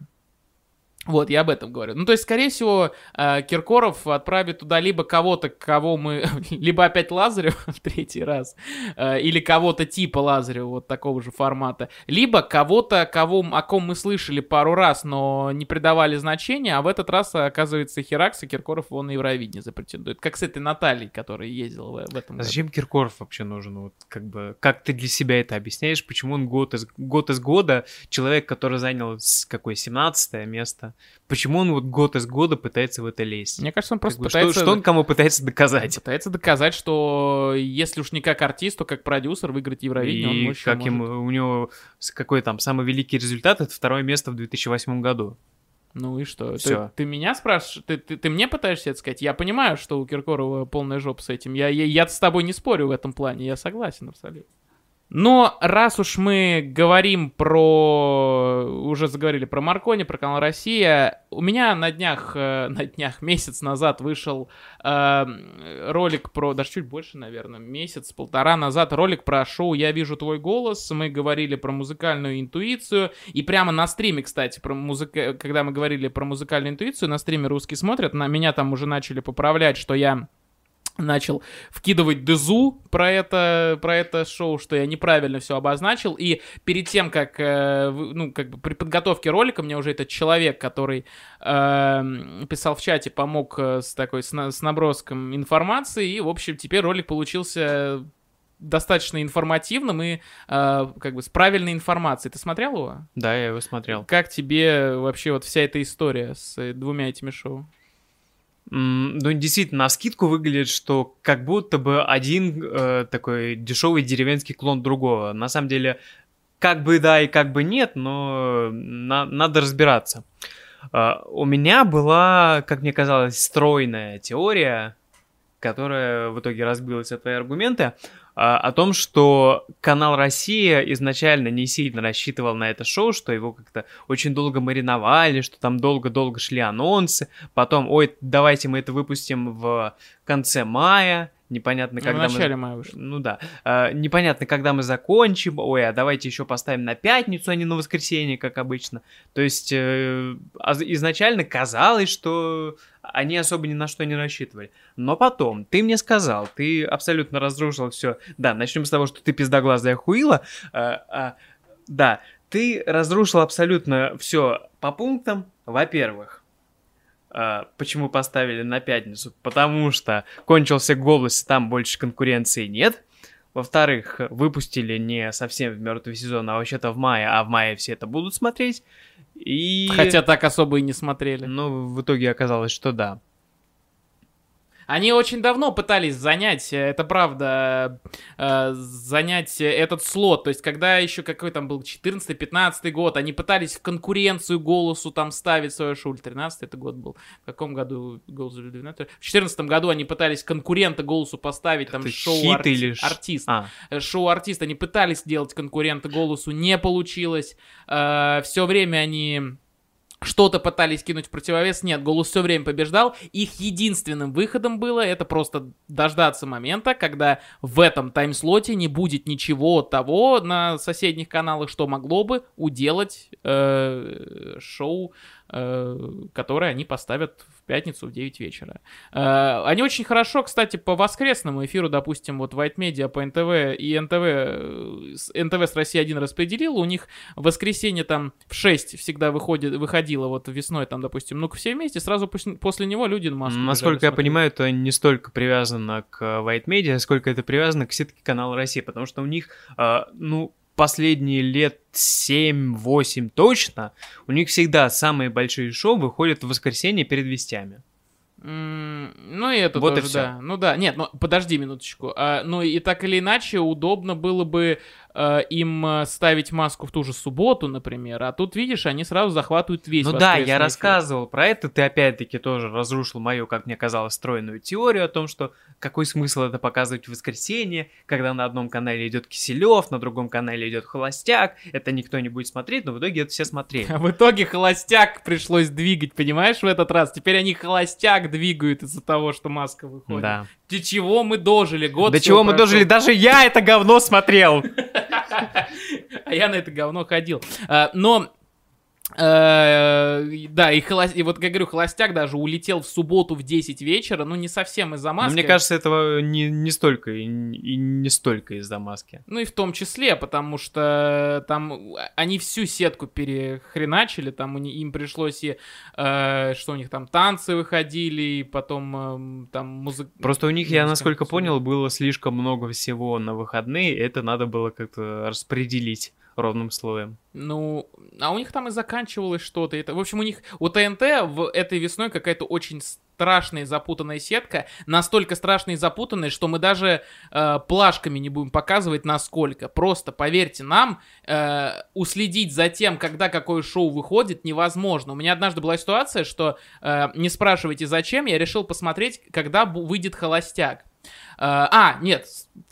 Вот, я об этом говорю. Ну, то есть, скорее всего, э, Киркоров отправит туда либо кого-то, кого мы... [LAUGHS] Либо опять Лазарев [LAUGHS] в третий раз, э, или кого-то типа Лазарева, вот такого же формата. Либо кого-то, кого, о ком мы слышали пару раз, но не придавали значения, а в этот раз, оказывается, Херакс и Киркоров его на Евровидение запретендует. Как с этой Натальей, которая ездила в, в этом
А
году.
зачем Киркоров вообще нужен? Вот как бы, как ты для себя это объясняешь? Почему он год из, год из года, человек, который занял какое 17 место, почему он вот год из года пытается в это лезть?
Мне кажется, он
Как
просто
бы,
пытается...
что, что он кому пытается доказать?
Пытается доказать, что если уж не как артист, то как продюсер выиграть Евровидение он
И
еще
как
может.
ему, у него какой там самый великий результат, это второе место в 2008 году.
Ну и что? Ты,
Всё.
ты меня спрашиваешь? Ты, ты, ты мне пытаешься это сказать? Я понимаю, что у Киркорова полная жопа с этим. Я, я, я с тобой не спорю в этом плане, я согласен абсолютно. Но раз уж мы говорим про... Уже заговорили про Маркони, про канал «Россия», у меня на днях, э, на днях, месяц назад вышел э, ролик про... Даже чуть больше, наверное, месяц-полтора назад ролик про шоу «Я вижу твой голос». Мы говорили про музыкальную интуицию. И прямо на стриме, кстати, про музыка... когда мы говорили про музыкальную интуицию, на стриме «Русский смотрят», на меня там уже начали поправлять, что я начал вкидывать дезу про это, про это шоу, что я неправильно все обозначил. И перед тем, как, э, ну, как бы при подготовке ролика, мне уже этот человек, который э, писал в чате, помог э, с такой, с, с наброском информации. И, в общем, теперь ролик получился достаточно информативным и э, как бы с правильной информацией. Ты смотрел его?
Да, я его смотрел.
Как тебе вообще вот вся эта история с двумя этими шоу?
Ну, действительно, на скидку выглядит, что как будто бы один э, такой дешевый деревенский клон другого. На самом деле, как бы да и как бы нет, но на, надо разбираться. Uh, у меня была, как мне казалось, стройная теория, которая в итоге разбилась от твои аргументы. А, о том, что канал Россия изначально не сильно рассчитывал на это шоу, что его как-то очень долго мариновали, что там долго-долго шли анонсы, потом, ой, давайте мы это выпустим в конце мая, непонятно, ну, когда
в начале
мы...
мая вышло.
Ну да. А, непонятно, когда мы закончим. Ой, а давайте еще поставим на пятницу, а не на воскресенье, как обычно. То есть э, изначально казалось, что они особо ни на что не рассчитывали. Но потом, ты мне сказал, ты абсолютно разрушил все. Да, начнем с того, что ты пиздоглазая хуила. А, а, да, ты разрушил абсолютно все по пунктам. Во-первых, почему поставили на пятницу? Потому что кончился голос, там больше конкуренции нет. Во-вторых, выпустили не совсем в мертвый сезон, а вообще-то в мае, а в мае все это будут смотреть. И...
Хотя так особо и не смотрели.
Ну, в итоге оказалось, что да.
Они очень давно пытались занять, э, это правда, э, занять этот слот. То есть, когда еще какой там был 14-15 год, они пытались в конкуренцию голосу там ставить свое шоу. 13 это год был. В каком году голос 12? В 14 году они пытались конкурента голосу поставить там
это
шоу арти...
или...
артист.
А.
Э, шоу артист. Они пытались сделать конкурента голосу, не получилось. Все время они что-то пытались кинуть в противовес. Нет, голос все время побеждал. Их единственным выходом было это просто дождаться момента, когда в этом таймслоте не будет ничего того на соседних каналах, что могло бы уделать э, шоу, э, которое они поставят пятницу в 9 вечера. Э, они очень хорошо, кстати, по воскресному эфиру, допустим, вот White Media по НТВ и НТВ, НТВ с России 1 распределил, у них в воскресенье там в 6 всегда выходит, выходило вот весной там, допустим, ну-ка все вместе, сразу после него люди на Москву
Насколько я понимаю, это не столько привязано к White Media, сколько это привязано к сетке канала России, потому что у них, э, ну, последние лет 7-8 точно, у них всегда самые большие шоу выходят в воскресенье перед вестями.
ну и это
вот
тоже,
и
да. Ну да, нет, ну подожди минуточку. А, ну и так или иначе удобно было бы э, им э, ставить маску в ту же субботу, например, а тут, видишь, они сразу захватывают весь
Ну да, я рассказывал про это, ты опять-таки тоже разрушил мою, как мне казалось, стройную теорию о том, что какой смысл это показывать в воскресенье, когда на одном канале идет Киселев, на другом канале идет Холостяк, это никто не будет смотреть, но в итоге это все смотрели.
А [LAUGHS] в итоге Холостяк пришлось двигать, понимаешь, в этот раз? Теперь они Холостяк двигают из-за того, что маска выходит.
Да.
До чего мы дожили? Год
До чего мы
прошел.
дожили? Даже я это говно смотрел! [LAUGHS] [LAUGHS]
А я на это говно ходил. А, но да, и, холост... и вот, как я говорю, холостяк даже улетел в субботу в 10 вечера, ну, не совсем из-за маски.
Но мне кажется, этого не, не столько и, и не столько из-за маски.
Ну, и в том числе, потому что там они всю сетку перехреначили, там им пришлось и, э, что у них там, танцы выходили, и потом э, там музыка...
Просто у них, я насколько понял, было слишком много всего на выходные, это надо было как-то распределить ровным слоем.
Ну, а у них там и заканчивалось что-то. Это, в общем, у них у ТНТ в этой весной какая-то очень страшная запутанная сетка, настолько страшная и запутанная, что мы даже э, плашками не будем показывать насколько. Просто поверьте нам, э, уследить за тем, когда какое шоу выходит, невозможно. У меня однажды была ситуация, что э, не спрашивайте зачем, я решил посмотреть, когда выйдет холостяк. Э, а, нет,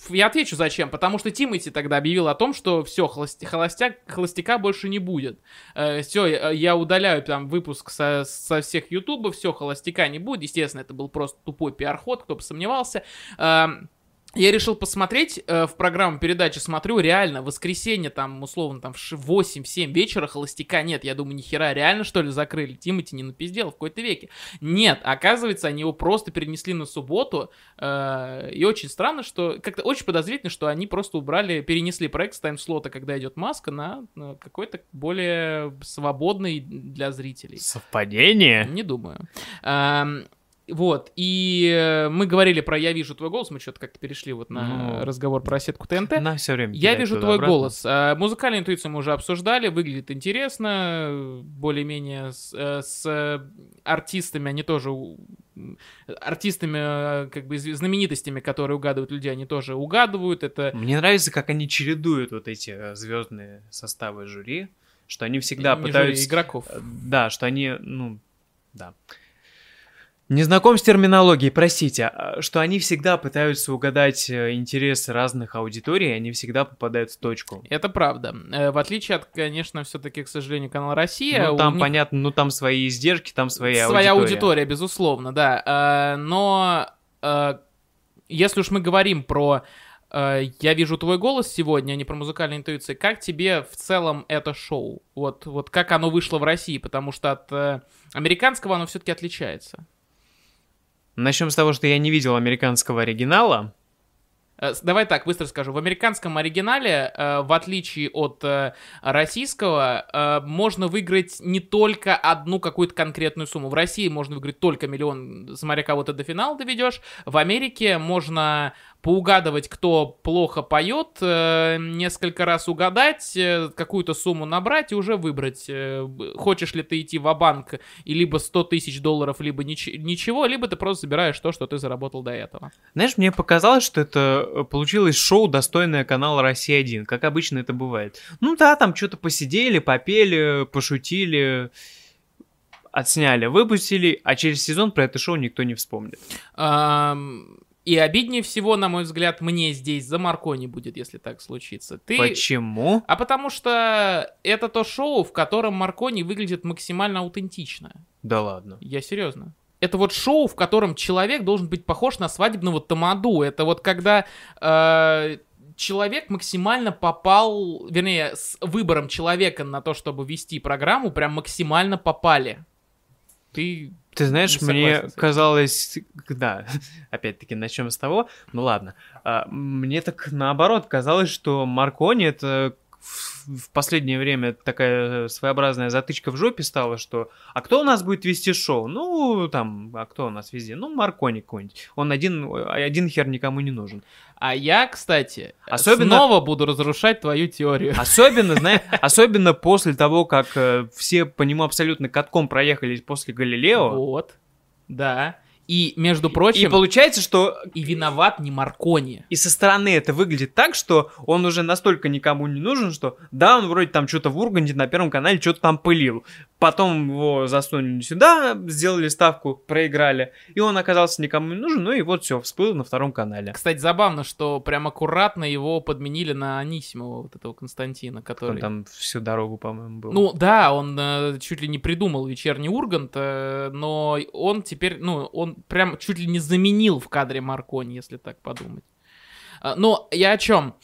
я отвечу зачем. Потому что Тимати тогда объявил о том, что все, холости, холостяк, холостяка больше не будет. Э, все, я удаляю там выпуск со, со всех ютубов, все, холостяка не будет. Естественно, это был просто тупой пиар-ход, кто бы сомневался. Э, я решил посмотреть э, в программу передачи, смотрю, реально, воскресенье, там, условно, там, в 8-7 вечера, холостяка нет. Я думаю, нихера, реально, что ли, закрыли? Тимати не напиздел в какой-то веке. Нет, оказывается, они его просто перенесли на субботу. Э, и очень странно, что... Как-то очень подозрительно, что они просто убрали, перенесли проект с таймслота, когда идет маска, на, на какой-то более свободный для зрителей.
Совпадение?
Не думаю. Эм, вот, и э, мы говорили про «Я вижу твой голос», мы что-то как-то перешли вот на
Ну,
разговор про сетку ТНТ.
На все время.
Я вижу твой
обратно.
голос. А, Музыкальную интуицию мы уже обсуждали, выглядит интересно, более-менее с, э, с э, артистами, они тоже артистами, э, как бы знаменитостями, которые угадывают людей, они тоже угадывают. Это
Мне нравится, как они чередуют вот эти звездные составы жюри, что они всегда
не жюри,
пытаются...
игроков.
Э, Да, что они, ну, да. Не знаком с терминологией, простите, а, что они всегда пытаются угадать э, интересы разных аудиторий, они всегда попадают в точку.
Это правда. Э, В отличие от, конечно, все-таки, к сожалению, канала Россия.
ну, там
них-
понятно, ну, там свои издержки, там своя,
Своя
аудитория.
аудитория, безусловно, да. Э, Но если уж мы говорим про «Я вижу твой голос» сегодня, а не про музыкальную интуицию, как тебе в целом это шоу? Вот, вот как оно вышло в России? Потому что от американского оно все-таки отличается.
Начнем с того, что я не видел американского оригинала.
Э, Давай так, быстро скажу. В американском оригинале, э, в отличие от э, российского, можно выиграть не только одну какую-то конкретную сумму. В России можно выиграть только миллион, смотря кого ты до финала доведешь. В Америке можно поугадывать, кто плохо поет, э, несколько раз угадать, э, какую-то сумму набрать и уже выбрать, э, хочешь ли ты идти в банк и либо 100 тысяч долларов, либо нич- ничего, либо ты просто забираешь то, что ты заработал до этого.
Знаешь, мне показалось, что это получилось шоу, достойное канала «Россия-1», как обычно это бывает. Ну да, там что-то посидели, попели, пошутили, отсняли, выпустили, а через сезон про это шоу никто не вспомнит.
И обиднее всего, на мой взгляд, мне здесь за Маркони будет, если так случится. Ты...
Почему?
А потому что это то шоу, в котором Маркони выглядит максимально аутентично.
Да ладно.
Я серьезно. Это вот шоу, в котором человек должен быть похож на свадебного тамаду. Это вот когда э, человек максимально попал, вернее, с выбором человека на то, чтобы вести программу, прям максимально попали. Ты
Ты знаешь,
Не
мне казалось, да, [LAUGHS] опять-таки начнем с того, ну ладно, А, мне так наоборот казалось, что Маркони это в последнее время такая своеобразная затычка в жопе стала, что а кто у нас будет вести шоу? Ну, там, а кто у нас везде? Ну, Маркони какой-нибудь. Он один, один хер никому не нужен.
А я, кстати,
Особенно-
снова буду разрушать твою теорию.
Особенно, знаешь, [LAUGHS] особенно после того, как э, все по нему абсолютно катком проехались после Галилео.
Вот. Да. И, между
И
прочим, и,
получается, что
виноват не Маркони.
И со стороны это выглядит так, что он уже настолько никому не нужен, что да, он вроде там что-то в Урганте на Первом канале что-то там пылил. Потом его засунули сюда, сделали ставку, проиграли. И он оказался никому не нужен, ну и вот все, всплыл на Втором канале.
Кстати, забавно, что прям аккуратно его подменили на Анисимова, вот этого Константина,
Он
который...
там всю дорогу, по-моему, был.
Ну да, он э, чуть ли не придумал вечерний Ургант, э, но он теперь, ну, он прям чуть ли не заменил в кадре Маркони, если так подумать. А, Но я о чем?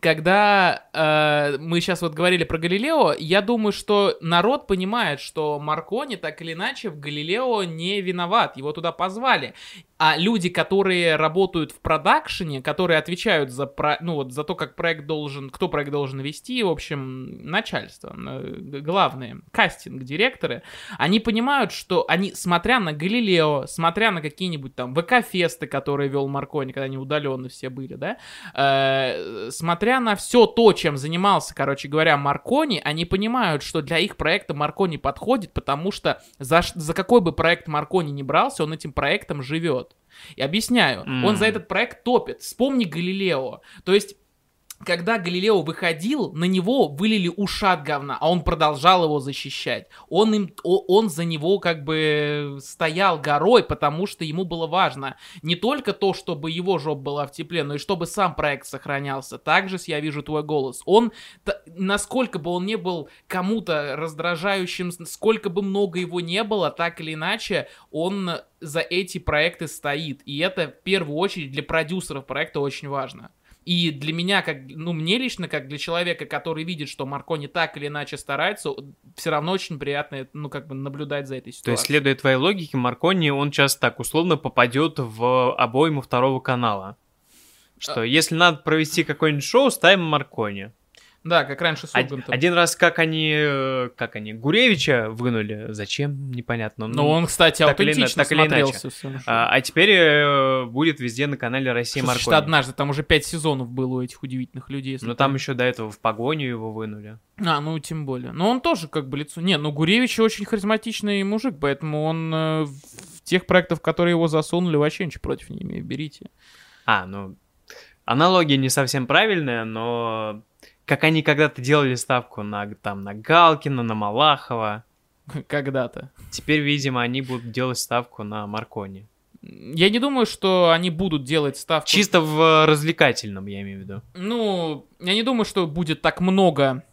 Когда э, мы сейчас вот говорили про Галилео, я думаю, что народ понимает, что Маркони так или иначе в Галилео не виноват, его туда позвали. А люди, которые работают в продакшене, которые отвечают за, про, ну, вот, за то, как проект должен, кто проект должен вести, в общем, начальство, э, главные, кастинг-директоры, они понимают, что они, смотря на Галилео, смотря на какие-нибудь там ВК-фесты, которые вел Маркони, когда они удаленно все были, да, э, смотря на все то, чем занимался, короче говоря, Маркони, они понимают, что для их проекта Маркони подходит, потому что за, за какой бы проект Маркони не брался, он этим проектом живет. И объясняю,
М.
он за этот проект топит. Вспомни Галилео. То есть когда Галилео выходил, на него вылили ушат говна, а он продолжал его защищать. Он, им, он за него как бы стоял горой, потому что ему было важно не только то, чтобы его жопа была в тепле, но и чтобы сам проект сохранялся. Также я вижу твой голос. Он, насколько бы он не был кому-то раздражающим, сколько бы много его не было, так или иначе, он за эти проекты стоит. И это в первую очередь для продюсеров проекта очень важно. И для меня, как, ну, мне лично, как для человека, который видит, что Маркони так или иначе старается, все равно очень приятно, ну, как бы наблюдать за этой ситуацией.
То есть, следуя твоей логике, Маркони, он сейчас так условно попадет в обойму второго канала. Что а... если надо провести какое-нибудь шоу, ставим Маркони.
Да, как раньше с
Ургантом. Один раз, как они, э, как они, Гуревича вынули, зачем, непонятно.
Ну, он, кстати, так аутентично так смотрелся.
А, а теперь э, будет везде на канале Россия Маркони. Что
однажды, там уже пять сезонов было у этих удивительных людей.
Ну, там еще до этого в погоню его вынули.
А, ну, тем более. Но он тоже как бы лицо... Не, ну, Гуревич очень харизматичный мужик, поэтому он э, в тех проектах, которые его засунули, вообще ничего против не имеет, берите.
А, ну, аналогия не совсем правильная, но как они когда-то делали ставку на, там, на Галкина, на Малахова.
Когда-то.
Теперь, видимо, они будут делать ставку на Маркони.
Я не думаю, что они будут делать ставку...
Чисто в развлекательном, я имею в виду.
Ну, я не думаю, что будет так много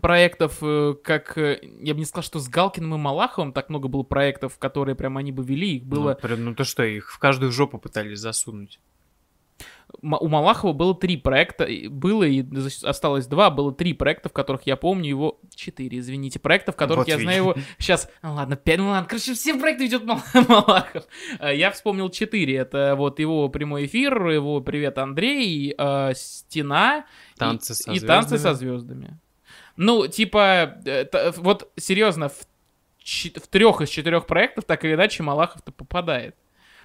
проектов, э, как... Э, я бы не сказал, что с Галкиным и Малаховым так много было проектов, которые прям они бы вели. Их было...
Ну, ну то что, их в каждую жопу пытались засунуть
у Малахова было три проекта, было и осталось два, было три проекта, в которых я помню его, четыре, извините, проекта, в которых вот я видишь. знаю его, сейчас, ну ладно, пять, ну ладно, короче, все проекты ведет [LAUGHS] Малахов. Э, я вспомнил четыре, это вот его прямой эфир, его «Привет, Андрей», э, «Стена»
танцы и,
и «Танцы со звездами». Ну, типа, это, вот серьезно, в, в трех из четырех проектов так или иначе Малахов-то попадает.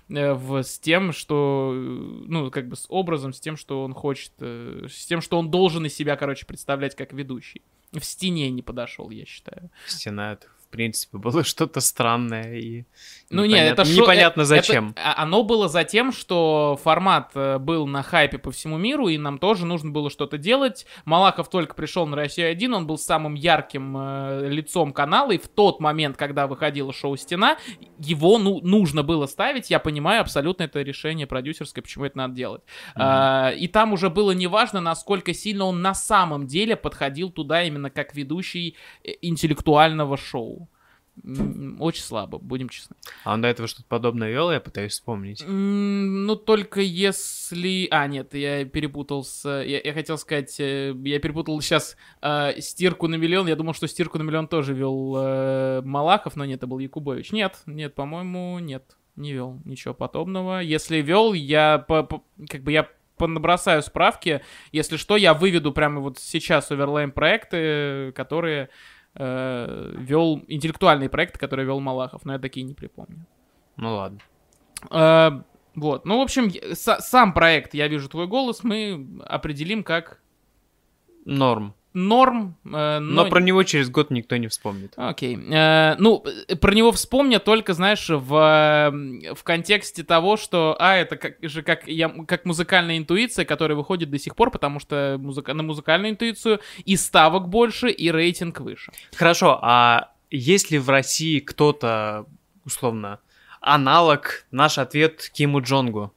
Э, в, с тем, что, э, ну, как бы с образом, с тем, что он хочет, э, с тем, что он должен из себя, короче, представлять как ведущий. В стене не подошел, я считаю.
Стена это принципе, [LAUGHS] было что-то странное и
ну нет, это
непонятно шо... зачем.
Это, а, оно было за тем, что формат э, был на хайпе по всему миру, и нам тоже нужно было что-то делать. Малахов только пришел на Россию 1, он был самым ярким э, лицом канала, и в тот момент, когда выходило шоу «Стена», его ну, нужно было ставить. Я понимаю абсолютно это решение продюсерское, почему это надо делать. Mm-hmm. А, и там уже было неважно, насколько сильно он на самом деле подходил туда именно как ведущий э, интеллектуального шоу. Очень слабо, будем честны.
А он до этого что-то подобное вел, я пытаюсь вспомнить.
Ну, только если... А, нет, я перепутал с... Я, я хотел сказать, э, я перепутал сейчас э, стирку на миллион. Я думал, что стирку на миллион тоже вел э, Малахов, но нет, это был Якубович. Нет, нет, по-моему, нет, не вел ничего подобного. Если вел, я по, по, как бы я понабросаю справки. Если что, я выведу прямо вот сейчас оверлейм проекты, которые э, вел интеллектуальный проект, который вел Малахов, но я такие не припомню.
Ну ладно.
Э, вот, ну, в общем, сам проект «Я вижу твой голос» мы определим как...
Норм
норм.
Э, но... но про него через год никто не вспомнит.
Окей. Э, ну, про него вспомнят только, знаешь, в, в контексте того, что, а, это как же как, я, как музыкальная интуиция, которая выходит до сих пор, потому что музыка, на музыкальную интуицию и ставок больше, и рейтинг выше.
Хорошо, а есть ли в России кто-то, условно, аналог, наш ответ Киму Джонгу?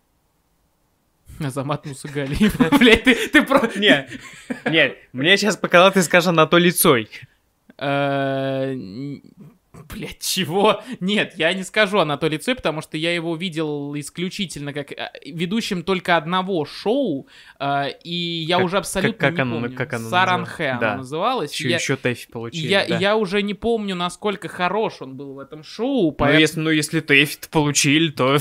Азамат Мусагалиев. [LAUGHS] Блять, ты, ты про...
Нет, нет, мне сейчас показалось, ты скажешь Анатолий Цой.
Э, Блять, чего? Нет, я не скажу Анатолий Цой, потому что я его видел исключительно как э, ведущим только одного шоу, э, и я как, уже абсолютно как, как не оно, помню. Как оно Саранхэ да. оно называлось.
Еще, я, еще Тэфи получили,
я,
да.
я уже не помню, насколько хорош он был в этом шоу.
Ну, поэтому... Ну, если, ну, если Тэфи получили, то...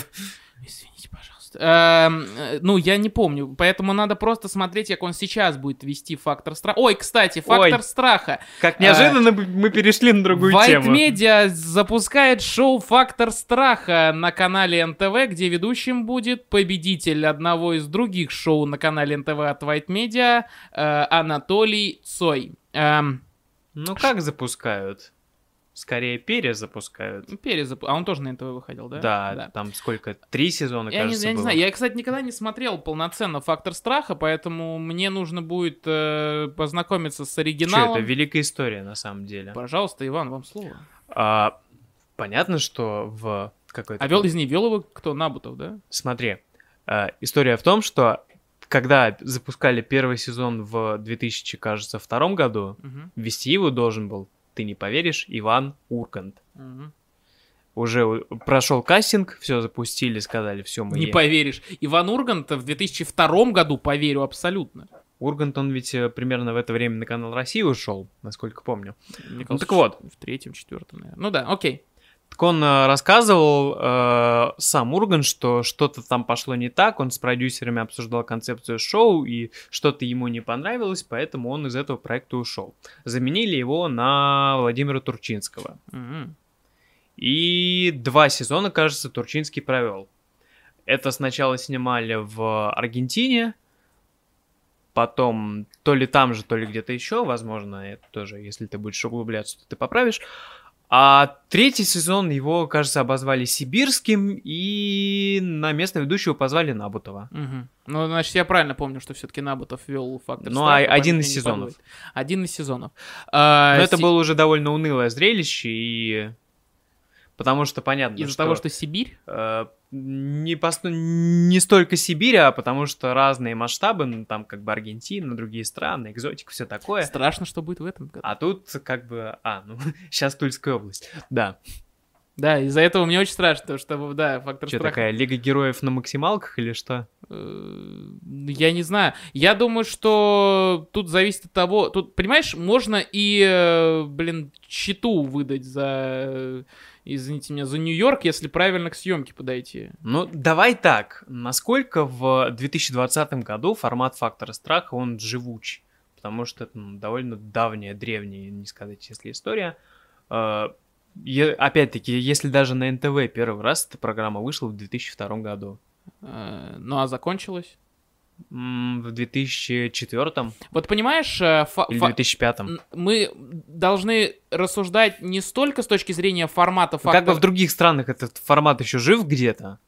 Эм, э, ну, я не помню, поэтому надо просто смотреть, как он сейчас будет вести фактор страха. Ой, кстати, фактор Ой, страха.
Как неожиданно э, мы перешли на другую White тему.
White Media запускает шоу «Фактор страха» на канале НТВ, где ведущим будет победитель одного из других шоу на канале НТВ от White Media э, Анатолий Цой. Эм,
ну, как запускают? Скорее перезапускают.
Ну, Перезап... А он тоже на НТВ выходил, да?
Да, там сколько? Три сезона,
Я, не,
кажется,
я не
было.
знаю, я, кстати, никогда не смотрел полноценно «Фактор страха», поэтому мне нужно будет э, познакомиться с оригиналом.
это великая история, на самом деле.
Пожалуйста, Иван, вам слово.
А, понятно, что в какой-то...
А вел из нее вел его кто? Набутов, да?
Смотри, а, история в том, что когда запускали первый сезон в 2000, кажется, втором году,
Мгм,
вести его должен был, ты не поверишь, Иван Ургант.
мгм.
Уже прошел кастинг, все запустили, сказали, все, мы
Не
е-
поверишь. Иван Ургант в 2002 году поверю абсолютно.
Ургант, он ведь э, примерно в это время на канал России ушел, насколько помню.
Мне
Ну так вот.
В третьем, четвертом, наверное. Ну да, окей.
Так он э, рассказывал, э, сам Ургант, что что-то там пошло не так, он с продюсерами обсуждал концепцию шоу, и что-то ему не понравилось, поэтому он из этого проекта ушел. Заменили его на Владимира Турчинского.
Мгм.
И два сезона, кажется, Турчинский провел. Это сначала снимали в Аргентине, потом то ли там же, то ли где-то еще, возможно, это тоже, если ты будешь углубляться, то ты поправишь. А третий сезон его, кажется, обозвали сибирским, и на место ведущего позвали Набутова.
Мгм. Ну, значит, я правильно помню, что все-таки Набутов вел фактор
Ну, а один из сезонов.
подводит. Один из сезонов. А,
Но это
Си-
было уже довольно унылое зрелище, и... Потому что понятно,
Из-за
что...
того, что Сибирь?
Э, не, пос- не столько Сибирь, а потому что разные масштабы, ну, там как бы Аргентина, другие страны, экзотика, все такое.
Страшно, что будет в этом году.
А тут как бы, а, ну, [LAUGHS] сейчас Тульская область, да.
Да, из-за этого мне очень страшно, что, да, фактор
Что
страха.
такая, Лига Героев на максималках или что?
Э, Я не знаю. Я думаю, что тут зависит от того... Тут, понимаешь, можно и, э, блин, читу выдать за... Извините меня, за Нью-Йорк, если правильно к съемке подойти.
Ну, давай так, насколько в 2020 году формат Фактора Страха, он живучий? Потому что это ну, довольно давняя, древняя, не сказать, если история. Э, е- опять-таки, если даже на НТВ первый раз эта программа вышла в 2002 году.
Э, Ну, а закончилось?
В 2004
Вот понимаешь, э, фа-
или
фа-
2005.
н- мы должны рассуждать не столько с точки зрения формата
Ну, Как бы
фактор-
в других странах этот формат еще жив где-то?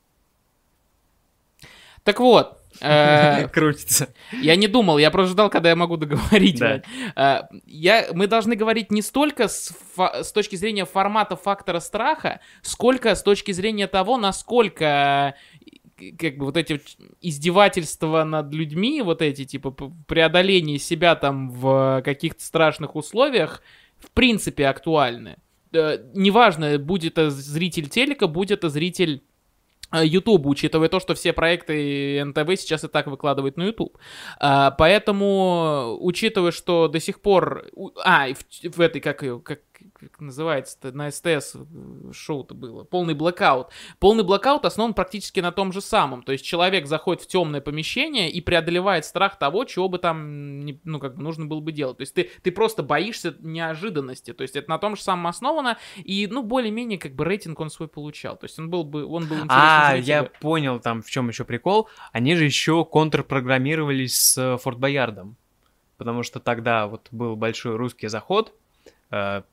Так вот, э, [LAUGHS]
Крутится.
Я не думал, я просто ждал, когда я могу договорить.
Да.
А, Я, мы должны говорить не столько с, фа- с точки зрения формата фактора страха, сколько с точки зрения того, насколько э, как бы вот эти издевательства над людьми, вот эти типа преодоление себя там в каких-то страшных условиях, в принципе актуальны. Э, Неважно, будет это зритель телека, будет это зритель э, YouTube, учитывая то, что все проекты НТВ сейчас и так выкладывают на YouTube. А, поэтому, учитывая, что до сих пор... А, в, в этой, как как, как называется на СТС э, шоу-то было, полный блэкаут. Полный блэкаут основан практически на том же самом. То есть человек заходит в темное помещение и преодолевает страх того, чего бы там, не- ну, как бы нужно было бы делать. То есть ты, ты просто боишься неожиданности. То есть это на том же самом основано. И, ну, более-менее, как бы рейтинг он свой получал. То есть он был бы, он был интересен
А, я понял там, в чем еще прикол. Они же еще контрпрограммировались с э, Форт Боярдом. Потому что тогда вот был большой русский заход,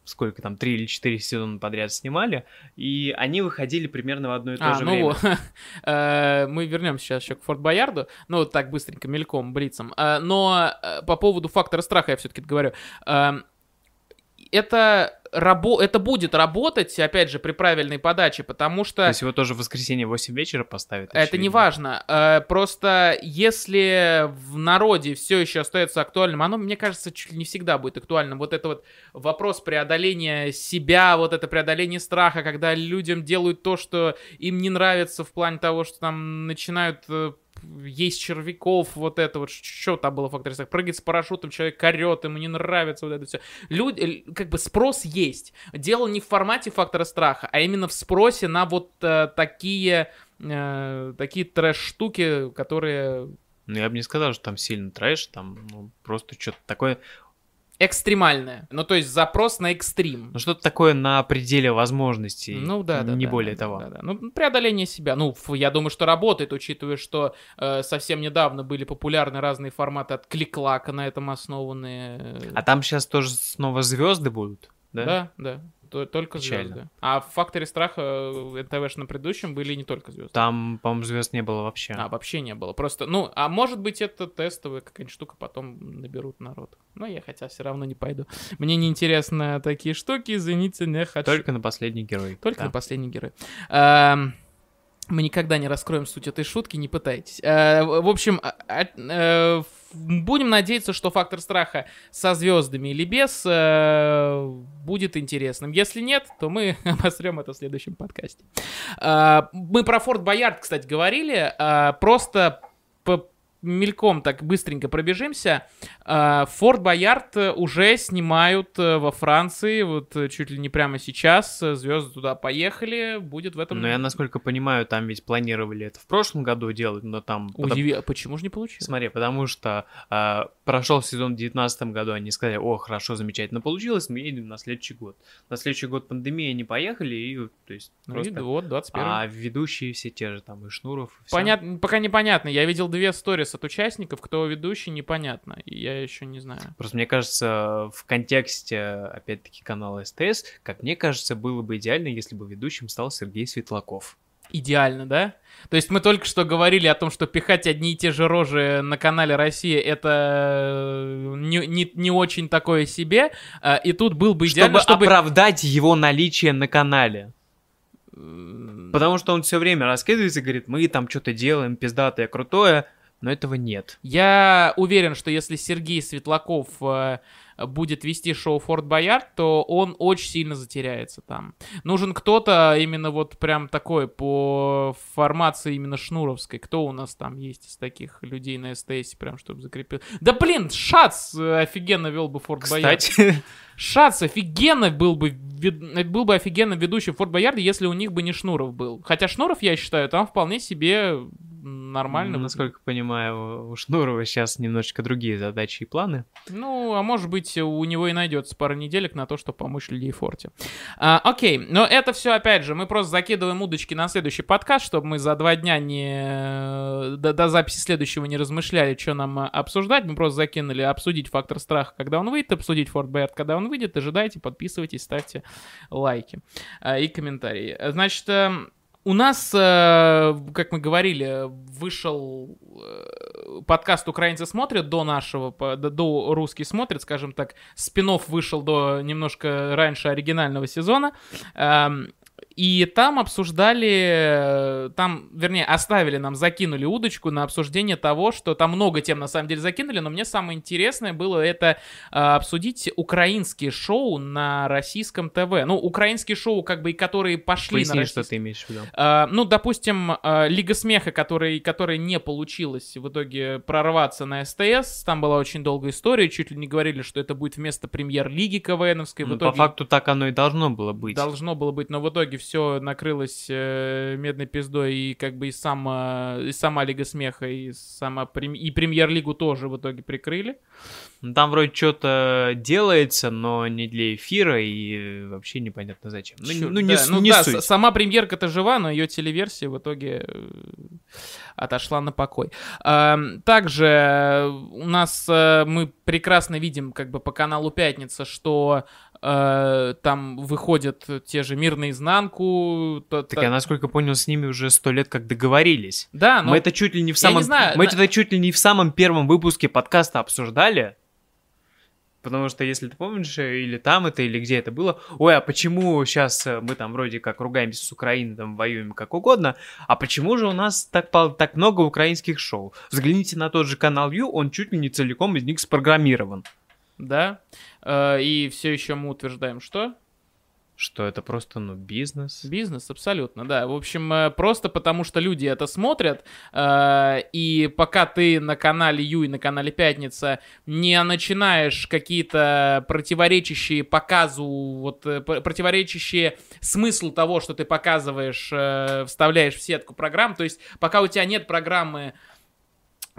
сколько там, три или четыре сезона подряд снимали, и они выходили примерно в одно и то
А,
же
ну
время. [LAUGHS]
Э, Мы вернемся сейчас еще к Форт Боярду. Ну, так быстренько, мельком, брицем. Э, Но э, по поводу фактора страха я все-таки говорю. Эм, Это, рабо... это будет работать, опять же, при правильной подаче, потому что...
То есть его тоже в воскресенье в 8 вечера поставят.
Это не
очевидно.
важно. Э, Просто если в народе все еще остается актуальным, оно, мне кажется, чуть ли не всегда будет актуальным. Вот это вот вопрос преодоления себя, вот это преодоление страха, когда людям делают то, что им не нравится в плане того, что там начинают э, есть червяков, вот это вот, что там было в факторе страха, прыгать с парашютом, человек корет, ему не нравится вот это все. Люди, как бы спрос есть. Дело не в формате фактора страха, а именно в спросе на вот э, такие э, такие трэш-штуки, которые
Ну, я бы не сказал, что там сильно трэш, там ну, просто что-то такое,
экстремальные. Ну, то есть запрос на экстрим.
ну что-то такое на пределе возможностей,
Ну да, да.
не
да,
более
да,
того.
да, да. Ну, преодоление себя. Ну, ф- я думаю, что работает, учитывая, что э, совсем недавно были популярны разные форматы от кликлака на этом основанные.
А там сейчас тоже снова звезды будут, да?
Да, да. То- Только
Печально.
звезды. А в «Факторе страха» э, НТВ на предыдущем были не только звезды.
Там, по-моему, звезд не было вообще.
А, вообще не было. Просто, ну, а может быть, это тестовая какая-нибудь штука, потом наберут народ. Но я хотя все равно не пойду. Мне не интересны такие штуки, извините, не хочу.
Только на последний герой.
Только
Да.
на последний герой. Эм, Мы никогда не раскроем суть этой шутки, не пытайтесь. Э, В общем, а- а- э, ф- будем надеяться, что фактор страха со звездами или без э, будет интересным. Если нет, то мы [LAUGHS] обосрем это в следующем подкасте. Э, Мы про Форт Боярд, кстати, говорили. Э, Просто мельком так быстренько пробежимся. А, Форт Боярд э, уже снимают э, во Франции, вот э, чуть ли не прямо сейчас. э, Звезды туда поехали, будет в этом...
Но я, насколько понимаю, там ведь планировали это в прошлом году делать, но там... потом-
Удиви- а Почему же не получилось?
Смотри, потому что а, прошел сезон в 2019 году, они сказали, о, хорошо, замечательно получилось, мы едем на следующий год. На следующий год пандемия не поехали, и то есть
Ну и
просто...
вот, 21
А ведущие все те же, там, и Шнуров, и всё.
Понятно, пока непонятно. Я видел две сторис от участников, кто ведущий, непонятно. И я еще не знаю.
Просто мне кажется, в контексте, опять-таки, канала СТС, как мне кажется, было бы идеально, если бы ведущим стал Сергей Светлаков.
Идеально, да? То есть мы только что говорили о том, что пихать одни и те же рожи на канале Россия это э, не, не, не очень такое себе. а, И тут был бы идеально,
чтобы,
чтобы...
оправдать его наличие на канале. Потому что он все время раскидывается и говорит, мы там что-то делаем, пиздатое, крутое, но этого нет.
Я уверен, что если Сергей Светлаков э, будет вести шоу Форт Боярд, то он очень сильно затеряется там. Нужен кто-то именно вот прям такой по формации именно шнуровской. Кто у нас там есть из таких людей на СТС, прям чтобы закрепил. Да блин, Шац офигенно вел бы Форт Боярд.
Кстати,
Шац офигенно был бы, был бы офигенно ведущим Форт Боярда, если у них бы не Шнуров был. Хотя Шнуров, я считаю, там вполне себе нормально.
насколько понимаю, у Шнурова сейчас немножечко другие задачи и планы.
Ну, а может быть, у него и найдется пара неделек на то, чтобы помочь людей форте. А, окей, но это все, опять же, мы просто закидываем удочки на следующий подкаст, чтобы мы за два дня не... До, до записи следующего не размышляли, что нам а, обсуждать. Мы просто закинули обсудить фактор страха, когда он выйдет, обсудить Форт Боярд, когда он выйдет. Ожидайте, подписывайтесь, ставьте лайки а, и комментарии. Значит, эм, у нас, э, как мы говорили, вышел э, подкаст «Украинцы смотрят» до нашего, до, «Русский смотрит», скажем так. Спинов вышел до немножко раньше оригинального сезона. И там обсуждали, э, там, вернее, оставили нам, закинули удочку на обсуждение того, что там много тем на самом деле закинули, но мне самое интересное было это э, обсудить украинские шоу на российском ТВ. Ну, украинские шоу, как бы, и которые пошли на
Поясни,
российском
что ты имеешь в виду.
а, ну, допустим, а, Лига смеха, который, которой не получилось в итоге прорваться на СТС, там была очень долгая история, чуть ли не говорили, что это будет вместо премьер-лиги КВНовской. В
Ну,
итоге
По факту так оно и должно было быть.
должно было быть, но в итоге все накрылось э, медной пиздой, и как бы и сама, и сама Лига смеха, и, сама прем- и премьер-лигу тоже в итоге прикрыли.
Ну, Там вроде что-то делается, но не для эфира и вообще непонятно зачем. Ну,
Чё-
ну, не,
да, ну
не
да,
суть.
сама премьерка-то жива, но ее телеверсия в итоге э, отошла на покой. Ам, Также э, у нас э, мы прекрасно видим как бы по каналу Пятница, что там выходят те же Мир наизнанку. то-
Так
то-
я, насколько понял, с ними уже сто лет как договорились.
Да, но
Мы это чуть ли не в
я не
самом...
знаю,
мы
на-
это чуть ли не в самом первом выпуске подкаста обсуждали. Потому что, если ты помнишь, э, или там это, или где это было, ой, а почему сейчас мы там вроде как ругаемся с Украиной, там воюем как угодно, а почему же у нас так, так много украинских шоу? Взгляните на тот же канал Ю, он чуть ли не целиком из них спрограммирован.
Да. Э, И все еще мы утверждаем, что
Что это просто, ну, бизнес.
Бизнес, абсолютно, да. В общем, э, просто потому что люди это смотрят, э, и пока ты на канале Ю и на канале Пятница не начинаешь какие-то противоречащие показу, вот э, противоречащие смыслу того, что ты показываешь, э, вставляешь в сетку программ, то есть пока у тебя нет программы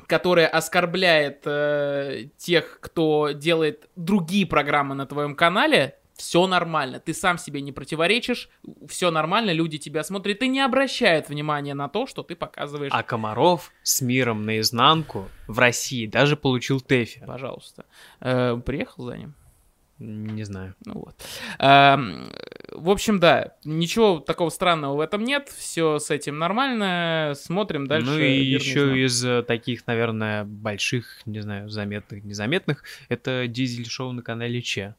которая оскорбляет э, тех, кто делает другие программы на твоем канале, все нормально. Ты сам себе не противоречишь, все нормально, люди тебя смотрят и не обращают внимания на то, что ты показываешь.
А Комаров с миром наизнанку в России даже получил ТЭФИ.
Пожалуйста. Э, приехал за ним?
Не знаю.
Ну вот. Эм, в общем, да, ничего такого странного в этом нет, все с этим нормально, смотрим дальше.
Ну и
«Мир
еще
наизнанку».
из э, таких, наверное, больших, не знаю, заметных, незаметных, это дизель-шоу на канале Че.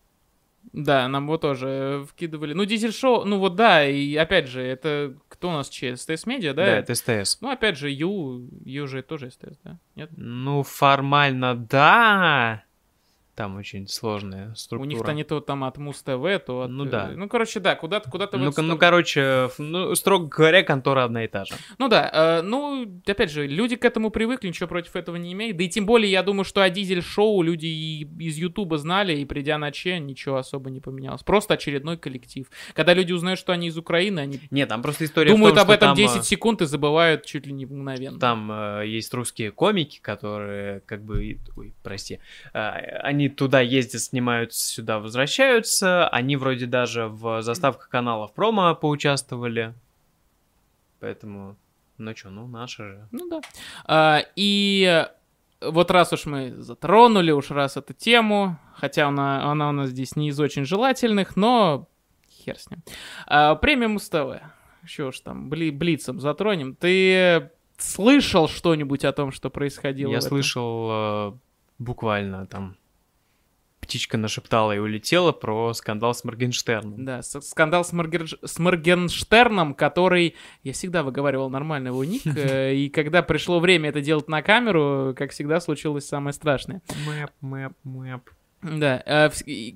Да, нам его тоже вкидывали. Ну, дизель-шоу, ну вот да, и опять же, это кто у нас че? СТС Медиа, да?
Да, это СТС.
Ну, опять же, Ю, Ю же тоже СТС, да? Нет?
Ну, формально да. Там очень сложная структура.
У них-то не то там от Муз ТВ, то от...
Ну
э,
да.
Ну, короче, да, куда-то куда-то в
Ну, ну, короче, ну, строго говоря, контора одна и та же.
Ну да, э, ну, опять же, люди к этому привыкли, ничего против этого не имеют. Да и тем более, я думаю, что о дизель-шоу люди и из Ютуба знали, и придя на Че, ничего особо не поменялось. Просто очередной коллектив. Когда люди узнают, что они из Украины, они
Нет, там просто история
думают
том,
об этом
там,
10
э,
секунд и забывают чуть ли не мгновенно.
Там э, есть русские комики, которые, как бы, ой, прости, э, они туда ездят, снимаются, сюда возвращаются. Они вроде даже в заставках каналов промо поучаствовали. Поэтому, ну что, ну наши же.
Ну да. А, и вот раз уж мы затронули уж раз эту тему, хотя она, она у нас здесь не из очень желательных, но хер с ним. А, премия Муз-ТВ. Еще уж там бли, блицем затронем. Ты слышал что-нибудь о том, что происходило?
Я слышал э, буквально там птичка нашептала и улетела про скандал с Моргенштерном.
Да, скандал с, Моргерж- с Моргенштерном, который... Я всегда выговаривал нормально его ник, [LAUGHS] э, и когда пришло время это делать на камеру, как всегда, случилось самое страшное.
Мэп, мэп, мэп.
Да, э,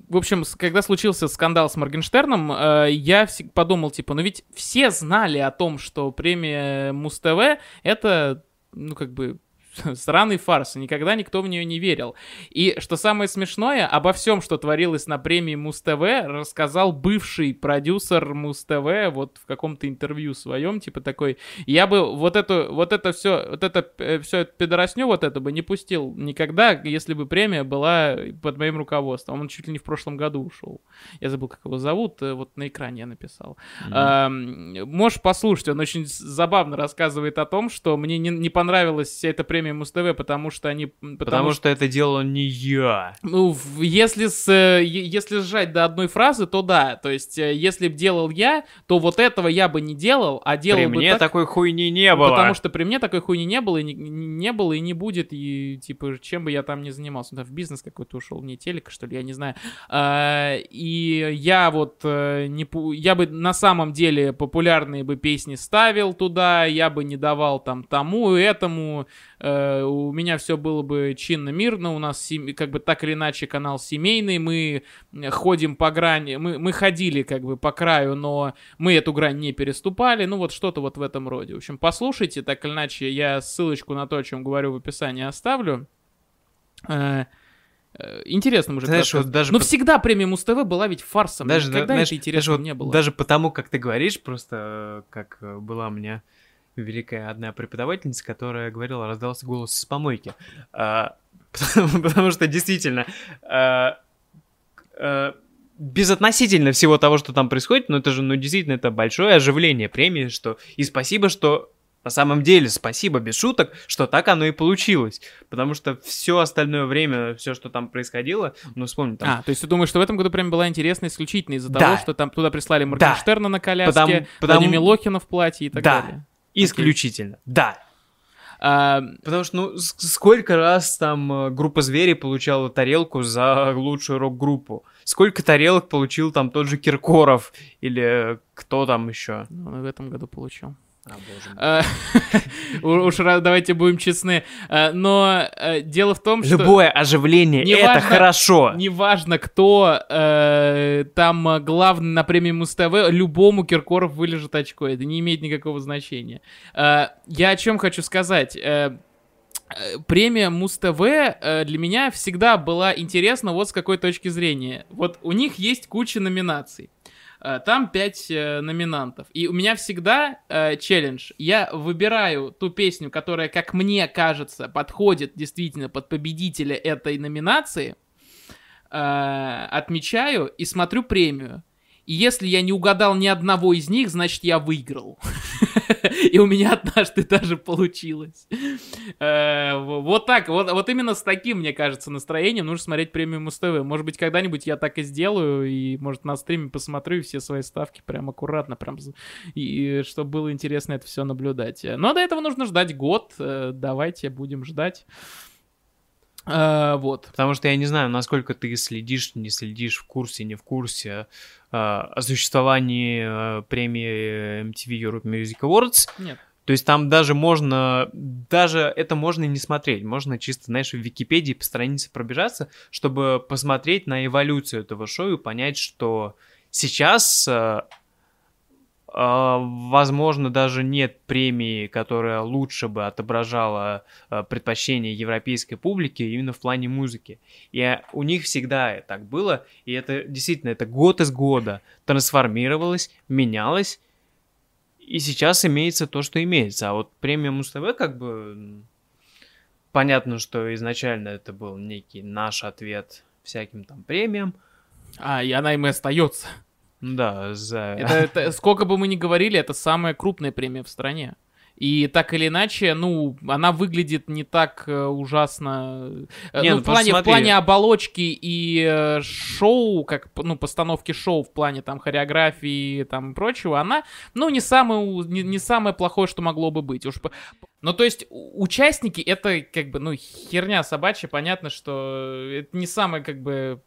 в общем, когда случился скандал с Моргенштерном, э, я подумал, типа, ну ведь все знали о том, что премия Муз-ТВ — это, ну, как бы, [LAUGHS] сраный фарс, никогда никто в нее не верил. И что самое смешное, обо всем, что творилось на премии Муз-ТВ, рассказал бывший продюсер Муз-ТВ вот в каком-то интервью своем, типа такой, я бы вот эту, вот это все, вот это все это пидоросню вот это бы не пустил никогда, если бы премия была под моим руководством. Он чуть ли не в прошлом году ушел. Я забыл, как его зовут, э, вот на экране я написал. Ам, Можешь послушать, он очень забавно рассказывает о том, что мне не, не понравилась вся эта премия Муз-ТВ, потому что они... Потому,
Потому что это делал не я.
ну, если, с, э, если сжать до одной фразы, то да. То есть, э, если бы делал я, то вот этого я бы не делал, а делал
При
бы
мне
так,
такой хуйни не было.
Потому что при мне такой хуйни не было, и не, не было, и не будет, и, типа, чем бы я там ни занимался. Да, в бизнес какой-то ушел, не телека, что ли, я не знаю. А, и я вот, э, не, я бы на самом деле популярные бы песни ставил туда, я бы не давал там тому и этому, Э, у меня все было бы чинно-мирно, у нас сем- как бы так или иначе канал семейный, мы э, ходим по грани, мы, мы ходили как бы по краю, но мы эту грань не переступали, ну вот что-то вот в этом роде. В общем, послушайте, так или иначе, я ссылочку на то, о чем говорю в описании оставлю. Э, э, Интересно уже.
Знаешь, вот даже
Но
по-
всегда премия Муз-ТВ была ведь фарсом.
Даже,
Никогда
знаешь,
это интересно
даже, вот-
не было.
даже потому, как ты говоришь, просто э, как э, была у меня великая одна преподавательница, которая говорила, раздался голос с помойки. А, [LAUGHS] потому, потому что действительно а, а, безотносительно всего того, что там происходит, но это же, ну, действительно, это большое оживление премии, что и спасибо, что на самом деле, спасибо, без шуток, что так оно и получилось. Потому что все остальное время, все, что там происходило, ну, вспомни, там
А, то есть ты думаешь, что в этом году прям была интересна исключительно из-за
Да.
того, что там туда прислали Моргенштерна на коляске,
Потому- потому-
Милохина в платье и так
Да.
далее.
Исключительно, да.
А,
Потому что, ну, сколько раз там э, группа Звери получала тарелку за лучшую рок-группу? Сколько тарелок получил там тот же Киркоров? Или э, кто там еще?
ну, в этом году получил.
А, [LAUGHS]
у- Уж давайте будем честны. А, Но э, дело в том, что...
Любое оживление, это хорошо.
Неважно, кто э, там э, главный на премии Муз-ТВ, любому Киркоров вылежит очко. Это не имеет никакого значения. Э, я о чем хочу сказать. Э, э, Премия Муз-ТВ э, для меня всегда была интересна вот с какой точки зрения. Вот у них есть куча номинаций. Э, Там пять э, номинантов. И у меня всегда э, челлендж. Я выбираю ту песню, которая, как мне кажется, подходит действительно под победителя этой номинации. э, отмечаю и смотрю премию. И если я не угадал ни одного из них, значит, я выиграл. [LAUGHS] И у меня однажды даже получилось. Э, вот так, вот, именно с таким, мне кажется, настроением нужно смотреть премиум СТВ. Может быть, когда-нибудь я так и сделаю, и, может, на стриме посмотрю все свои ставки прям аккуратно, прям, и чтобы было интересно это все наблюдать. Но до этого нужно ждать год. Э, давайте будем ждать. А, вот.
Потому что я не знаю, насколько ты следишь, не следишь, в курсе, не в курсе о существовании э, премии MTV Europe Music Awards.
Нет.
То есть там даже можно, даже это можно не смотреть, можно чисто, знаешь, в Википедии по странице пробежаться, чтобы посмотреть на эволюцию этого шоу и понять, что сейчас э, возможно, даже нет премии, которая лучше бы отображала а, предпочтения европейской публики именно в плане музыки. И у них всегда так было, и это действительно, это год из года трансформировалось, менялось, и сейчас имеется то, что имеется. А вот премия Муз-ТВ как бы... Понятно, что изначально это был некий наш ответ всяким там премиям.
А, и она им и остается.
Да, за...
Это, это, сколько бы мы ни говорили, это самая крупная премия в стране. И так или иначе, ну, она выглядит не так э, ужасно. Э, не, ну, ну, в, плане, в плане оболочки и э, шоу, как, ну, постановки шоу в плане там хореографии там и прочего, она, ну, не самое, не, не самое плохое, что могло бы быть. Уж ну, то есть, участники это как бы, ну, херня собачья, понятно, что это не самое, как бы,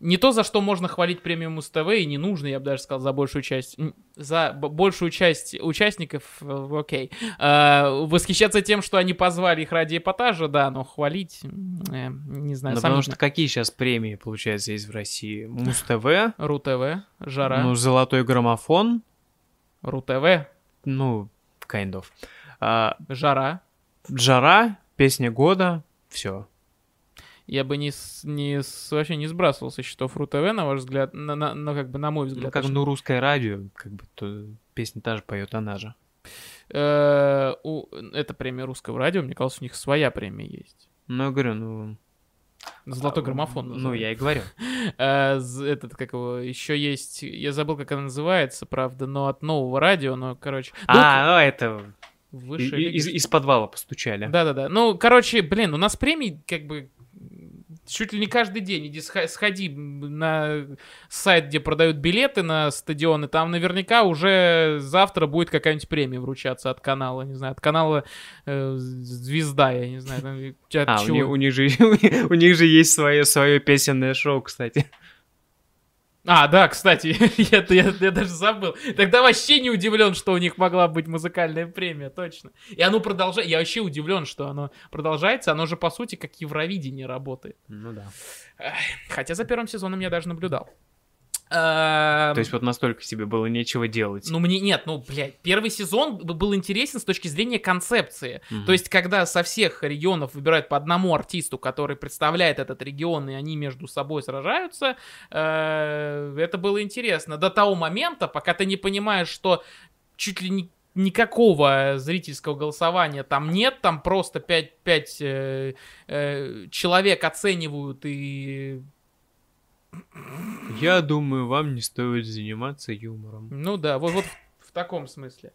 не то, за что можно хвалить премиум Муз-ТВ, и не нужно, я бы даже сказал, за большую часть, за большую часть участников, э, окей. А, восхищаться тем, что они позвали их ради эпатажа, да, но хвалить, э, не знаю.
Да потому что какие сейчас премии, получается, есть в России? Муз-ТВ?
РУ-ТВ, Жара.
Ну, Золотой граммофон.
РУ-ТВ.
Ну, kind of. А,
Жара.
Жара, песня года, все
я бы не, не вообще не сбрасывал со счетов РУ-ТВ, на ваш взгляд, на, на, на, как бы на мой взгляд. Ну,
как, ну, русское радио, как бы, то песня та же поет, она же.
Э, у, это премия русского радио, мне кажется, у них своя премия есть.
Ну, я говорю, ну...
Золотой а, граммофон.
Называют. Ну, я и говорю. [LAUGHS]
Э, этот, как его, еще есть, я забыл, как она называется, правда, но от нового радио, но, короче...
А, ну, это... Выше из, из подвала постучали.
Да-да-да. Ну, короче, блин, у нас премии, как бы, чуть ли не каждый день иди сходи на сайт, где продают билеты на стадионы, там наверняка уже завтра будет какая-нибудь премия вручаться от канала, не знаю, от канала э, Звезда, я не знаю. Там,
а, у них, у, них же, [LAUGHS] у них же есть свое, свое песенное шоу, кстати.
А, да, кстати, [LAUGHS] я, я, я даже забыл. Тогда вообще не удивлен, что у них могла быть музыкальная премия, точно. И оно продолжает. Я вообще удивлен, что оно продолжается. Оно же, по сути, как Евровидение работает.
Ну да.
Хотя за первым сезоном я даже наблюдал.
То есть вот настолько тебе было нечего делать.
Ну мне нет, ну блядь, первый сезон был интересен с точки зрения концепции. Угу. То есть когда со всех регионов выбирают по одному артисту, который представляет этот регион, и они между собой сражаются, э, это было интересно. До того момента, пока ты не понимаешь, что чуть ли не никакого зрительского голосования там нет, там просто 5, 5 э, э, человек оценивают и
я думаю, вам не стоит заниматься юмором.
Ну да, вот, вот в, таком смысле.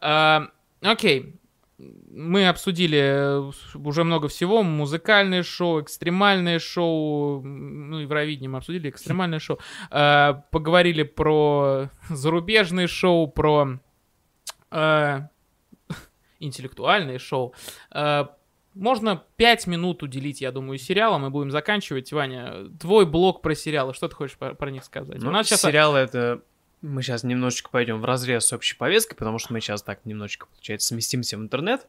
А, окей. Мы обсудили э, уже много всего. Музыкальное шоу, экстремальное шоу. Ну, Евровидение мы обсудили, экстремальное шоу. А, поговорили про зарубежные шоу, про а, [LAUGHS] интеллектуальные шоу. А, можно 5 минут уделить, я думаю, сериалам, и будем заканчивать. Ваня, твой блог про сериалы, что ты хочешь про, про них сказать?
Ну, У нас сейчас... сериалы это... Мы сейчас немножечко пойдем в разрез с общей повесткой, потому что мы сейчас так немножечко, получается, сместимся в интернет.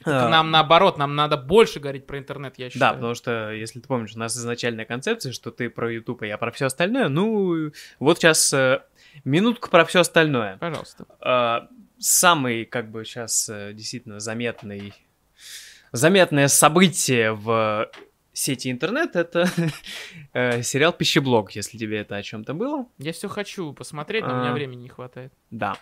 Это нам наоборот, нам надо больше говорить про интернет, я считаю.
Да, потому что, если ты помнишь, у нас изначальная концепция, что ты про YouTube, а я про все остальное. Ну, вот сейчас э, минутка про все остальное.
Пожалуйста.
Э, самый, как бы, сейчас э, действительно заметный заметное событие в сети интернет это [LAUGHS] э, сериал Пищеблок, если тебе это о чем-то было.
Я все хочу посмотреть, но у меня а. времени не хватает.
Да.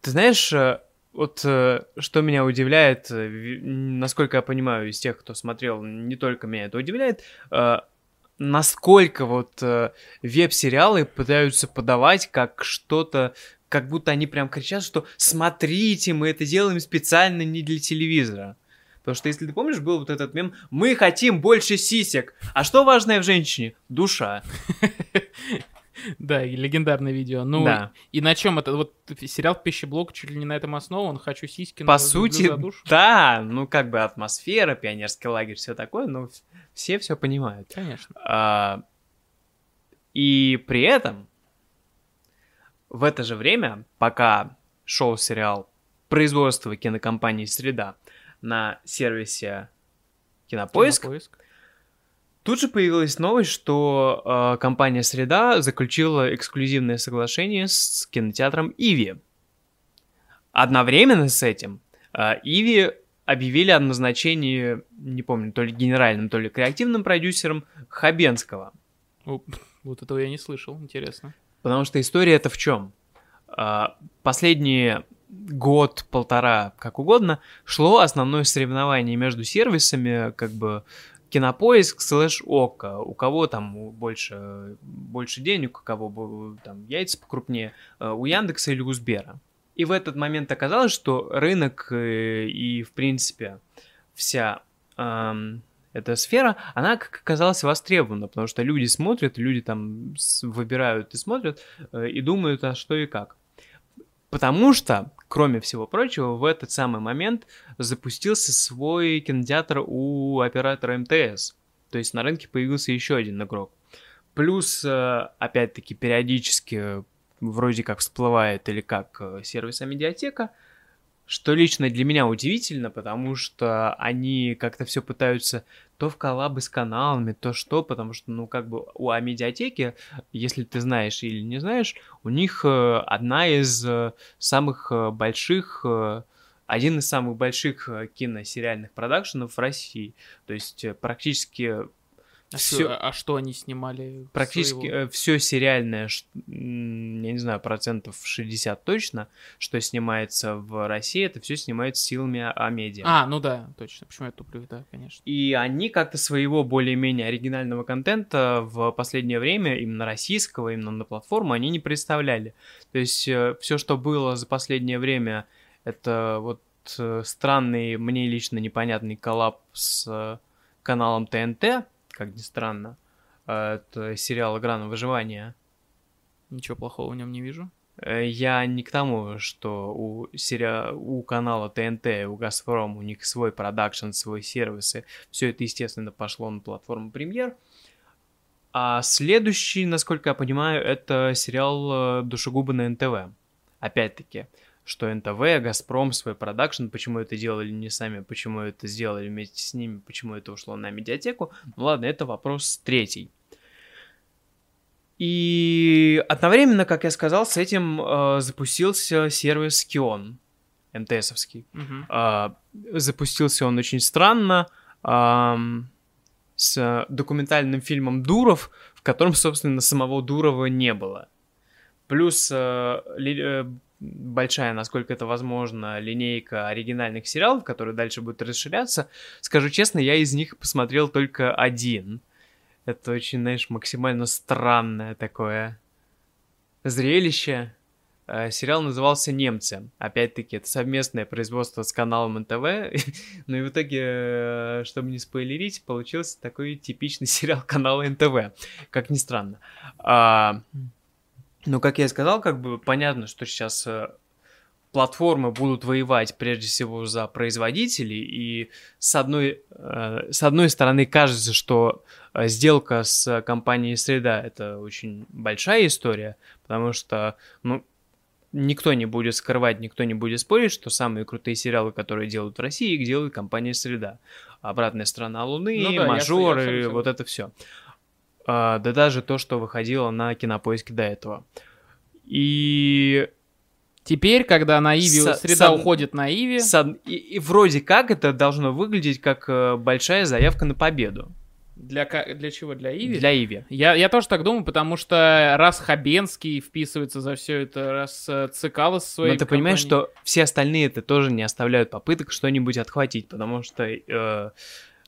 Ты знаешь, э, вот э, что меня удивляет, насколько я понимаю, из тех, кто смотрел, не только меня это удивляет, насколько вот э, веб-сериалы пытаются подавать как что-то, как будто они прям кричат, что смотрите, мы это делаем специально не для телевизора. Потому что, если ты помнишь, был вот этот мем «Мы хотим больше сисек». А что важное в женщине? Душа.
Да, и легендарное видео. Ну,
Да.
и на чем это? Вот сериал «Пищеблок» чуть ли не на этом основан. «Хочу сиськи,
По сути,
люблю за душу».
да, ну как бы атмосфера, пионерский лагерь, все такое, но все все понимают.
Конечно.
А, и при этом в это же время, пока шел сериал производства кинокомпании «Среда» на сервисе Кинопоиск,
Кинопоиск.
тут же появилась новость, что э, компания «Среда» заключила эксклюзивное соглашение с кинотеатром «Иви». Одновременно с этим э, «Иви» объявили о назначении, не помню, то ли генеральным, то ли креативным продюсером Хабенского.
О, [LAUGHS] Вот этого я не слышал, интересно.
Потому что история это в чем? Последние год-полтора, как угодно, шло основное соревнование между сервисами, как бы Кинопоиск слэш Ока. У кого там больше, больше денег, у кого там яйца покрупнее, э, у Яндекса или у Сбера. И в этот момент оказалось, что рынок э, и, в принципе, вся эм, эта сфера, она, как оказалось, востребована, потому что люди смотрят, люди там выбирают и смотрят, э, и думают, а что и как. Потому что, кроме всего прочего, в этот самый момент запустился свой кинотеатр у оператора МТС. То есть на рынке появился еще один игрок. Плюс, э, опять-таки, периодически вроде как всплывает или как э, сервис медиатека, что лично для меня удивительно, потому что они как-то все пытаются то в коллабы с каналами, то что, потому что, ну, как бы у Амедиатеки, если ты знаешь или не знаешь, у них э, одна из э, самых э, больших, один из самых больших киносериальных продакшенов в России. То есть практически
А,
Всё-
что, а что они снимали?
практически
своего?
все сериальное, я не знаю, процентов 60 точно, что снимается в России, это все снимается силами Амедиа.
А, ну да, точно. Почему я туплю, да, конечно.
И они как-то своего более-менее оригинального контента в последнее время, именно российского, именно на платформу, они не представляли. То есть все, что было за последнее время, это вот э, странный, мне лично непонятный коллаб с э, каналом ТНТ, как ни странно. Это сериал «Игра на выживание».
Ничего плохого в нем не вижу.
Э, Я не к тому, что у, сериа... у канала ТНТ, у Газпром, у них свой продакшн, свой сервисы. Все это, естественно, пошло на платформу Премьер. А следующий, насколько я понимаю, это сериал э, «Душегубы» на НТВ. Опять-таки, что НТВ, Газпром, свой продакшн, почему это делали не сами, почему это сделали вместе с ними, почему это ушло на медиатеку. Ну ладно, это вопрос третий. И одновременно, как я сказал, с этим э, запустился сервис Kion, МТСовский.
Мгм.
А, запустился он очень странно, ам, с документальным фильмом «Дуров», в котором, собственно, самого Дурова не было. Плюс э, э, большая, насколько это возможно, линейка оригинальных сериалов, которые дальше будут расширяться. Скажу честно, я из них посмотрел только один. Это очень, знаешь, максимально странное такое зрелище. Э, Сериал назывался «Немцы». Опять-таки, это совместное производство с каналом НТВ. [LAUGHS] Ну и в итоге, э, чтобы не спойлерить, получился такой типичный [LAUGHS] сериал канала НТВ. Как ни странно. А, Ну, как я и сказал, как бы понятно, что сейчас э, платформы будут воевать прежде всего за производителей, и с одной, э, с одной стороны кажется, что э, сделка с компанией «Среда» — это очень большая история, потому что, ну, никто не будет скрывать, никто не будет спорить, что самые крутые сериалы, которые делают в России, их делает компания «Среда». «Обратная сторона Луны»,
Ну да, я с- я
«Мажоры»,
абсолютно
вот это все. Да даже то, что выходило на Кинопоиске до этого. И
Теперь, когда на Иви
Со-
среда
со-
уходит на Иви,
с од- и, и вроде как это должно выглядеть как э, большая заявка на победу
для, для чего? Для Иви?
для Иви.
Я, я тоже так думаю, потому что раз Хабенский вписывается за все это, раз э, Цикало со своей
Но ты понимаешь,
компанией-
что все остальные это тоже не оставляют попыток что-нибудь отхватить, потому что э,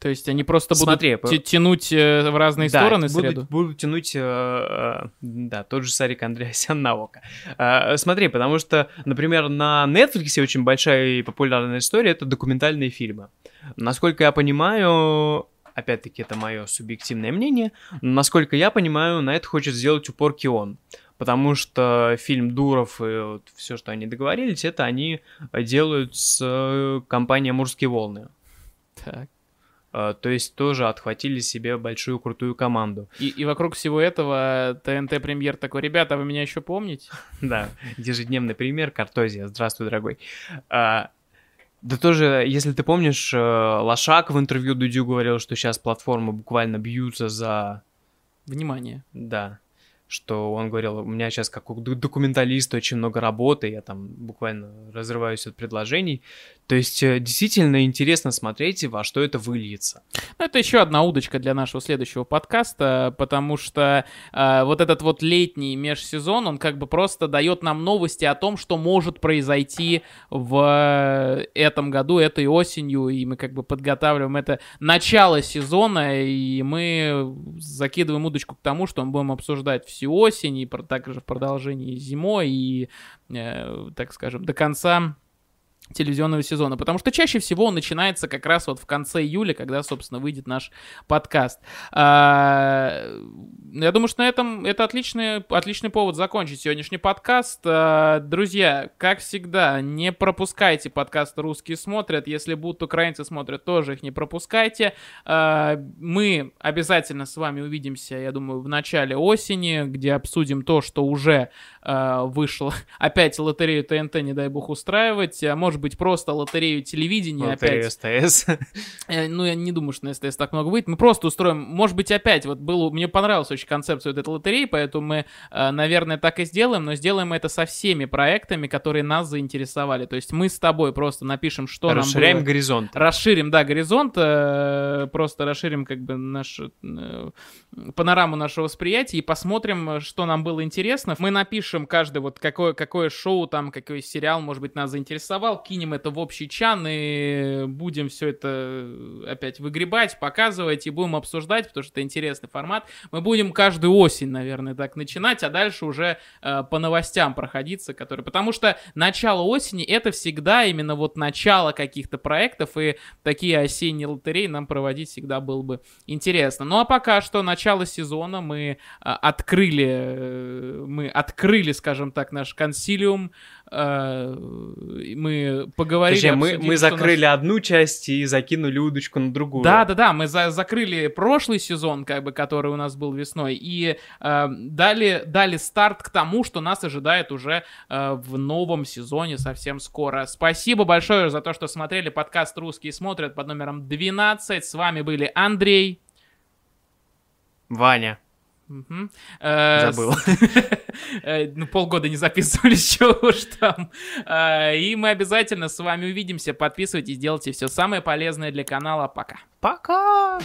То есть они просто будут
Смотри,
тя- тянуть э, в разные
Да,
стороны
будут,
среду?
будут тянуть, э, э, да, тот же Сарик Андреасян на око. Э, смотри, потому что, например, на Netflix очень большая и популярная история — это документальные фильмы. Насколько я понимаю, опять-таки это мое субъективное мнение, насколько я понимаю, на это хочет сделать упор Кион. Потому что фильм Дуров и вот все, что они договорились, это они делают с э, компанией «Мурские волны».
Так.
Э, То есть тоже отхватили себе большую крутую команду.
И, и вокруг всего этого ТНТ премьер такой, ребята, вы меня еще помните? [LAUGHS]
Да, ежедневный пример, Картозия. Здравствуй, дорогой. А, да тоже, если ты помнишь, э, Лошак в интервью Дудю говорил, что сейчас платформы буквально бьются за...
Внимание.
Да, что он говорил, у меня сейчас как у документалиста очень много работы, я там буквально разрываюсь от предложений. То есть э, действительно интересно смотреть, во что это выльется.
Ну, это еще одна удочка для нашего следующего подкаста, потому что э, вот этот вот летний межсезон, он как бы просто дает нам новости о том, что может произойти в этом году, этой осенью, и мы как бы подготавливаем это начало сезона, и мы закидываем удочку к тому, что мы будем обсуждать всю осень, и также в продолжении зимой, и, э, так скажем, до конца телевизионного сезона, потому что чаще всего он начинается как раз вот в конце июля, когда, собственно, выйдет наш подкаст. А, Я думаю, что на этом это отличный, отличный повод закончить сегодняшний подкаст. А, Друзья, как всегда, не пропускайте подкаст «Русские смотрят». Если будут украинцы смотрят, тоже их не пропускайте. А, Мы обязательно с вами увидимся, я думаю, в начале осени, где обсудим то, что уже вышло. [LAUGHS] Опять лотерею ТНТ, не дай бог, устраивать. А может быть, просто лотерею телевидения
Лотерея
опять.
СТС. [LAUGHS]
Э, Ну, я не думаю, что на СТС так много будет. Мы просто устроим, может быть, опять, вот было, мне понравилась очень концепция вот этой лотереи, поэтому мы, э, наверное, так и сделаем, но сделаем это со всеми проектами, которые нас заинтересовали. То есть мы с тобой просто напишем, что нам
Расширяем горизонт.
Расширим, да, горизонт, э, просто расширим как бы наш, панораму нашего восприятия и посмотрим, что нам было интересно. Мы напишем каждый вот какое, какое шоу там, какой сериал, может быть, нас заинтересовал, кинем это в общий чан и будем все это э, опять выгребать, показывать и будем обсуждать, потому что это интересный формат. Мы будем каждую осень, наверное, так начинать, а дальше уже э, по новостям проходиться, которые... Потому что начало осени это всегда именно вот начало каких-то проектов, и такие осенние лотереи нам проводить всегда было бы интересно. Ну а пока что начало сезона мы а, открыли, э, мы открыли, скажем так, наш консилиум, э, мы поговорили.
Подожди, мы, мы
что нас-
закрыли одну часть и закинули удочку на другую.
да, да, да, мы за- закрыли прошлый сезон, как бы, который у нас был весной, и э, дали, дали старт к тому, что нас ожидает уже э, в новом сезоне совсем скоро. Спасибо большое за то, что смотрели подкаст «Русские смотрят» под номером 12. С вами были Андрей.
Ваня.
Э,
Забыл. [LAUGHS]
э, Ну, полгода не записывались, [LAUGHS] чего уж там. Э, И мы обязательно с вами увидимся. Подписывайтесь, делайте все самое полезное для канала. Пока.
Пока!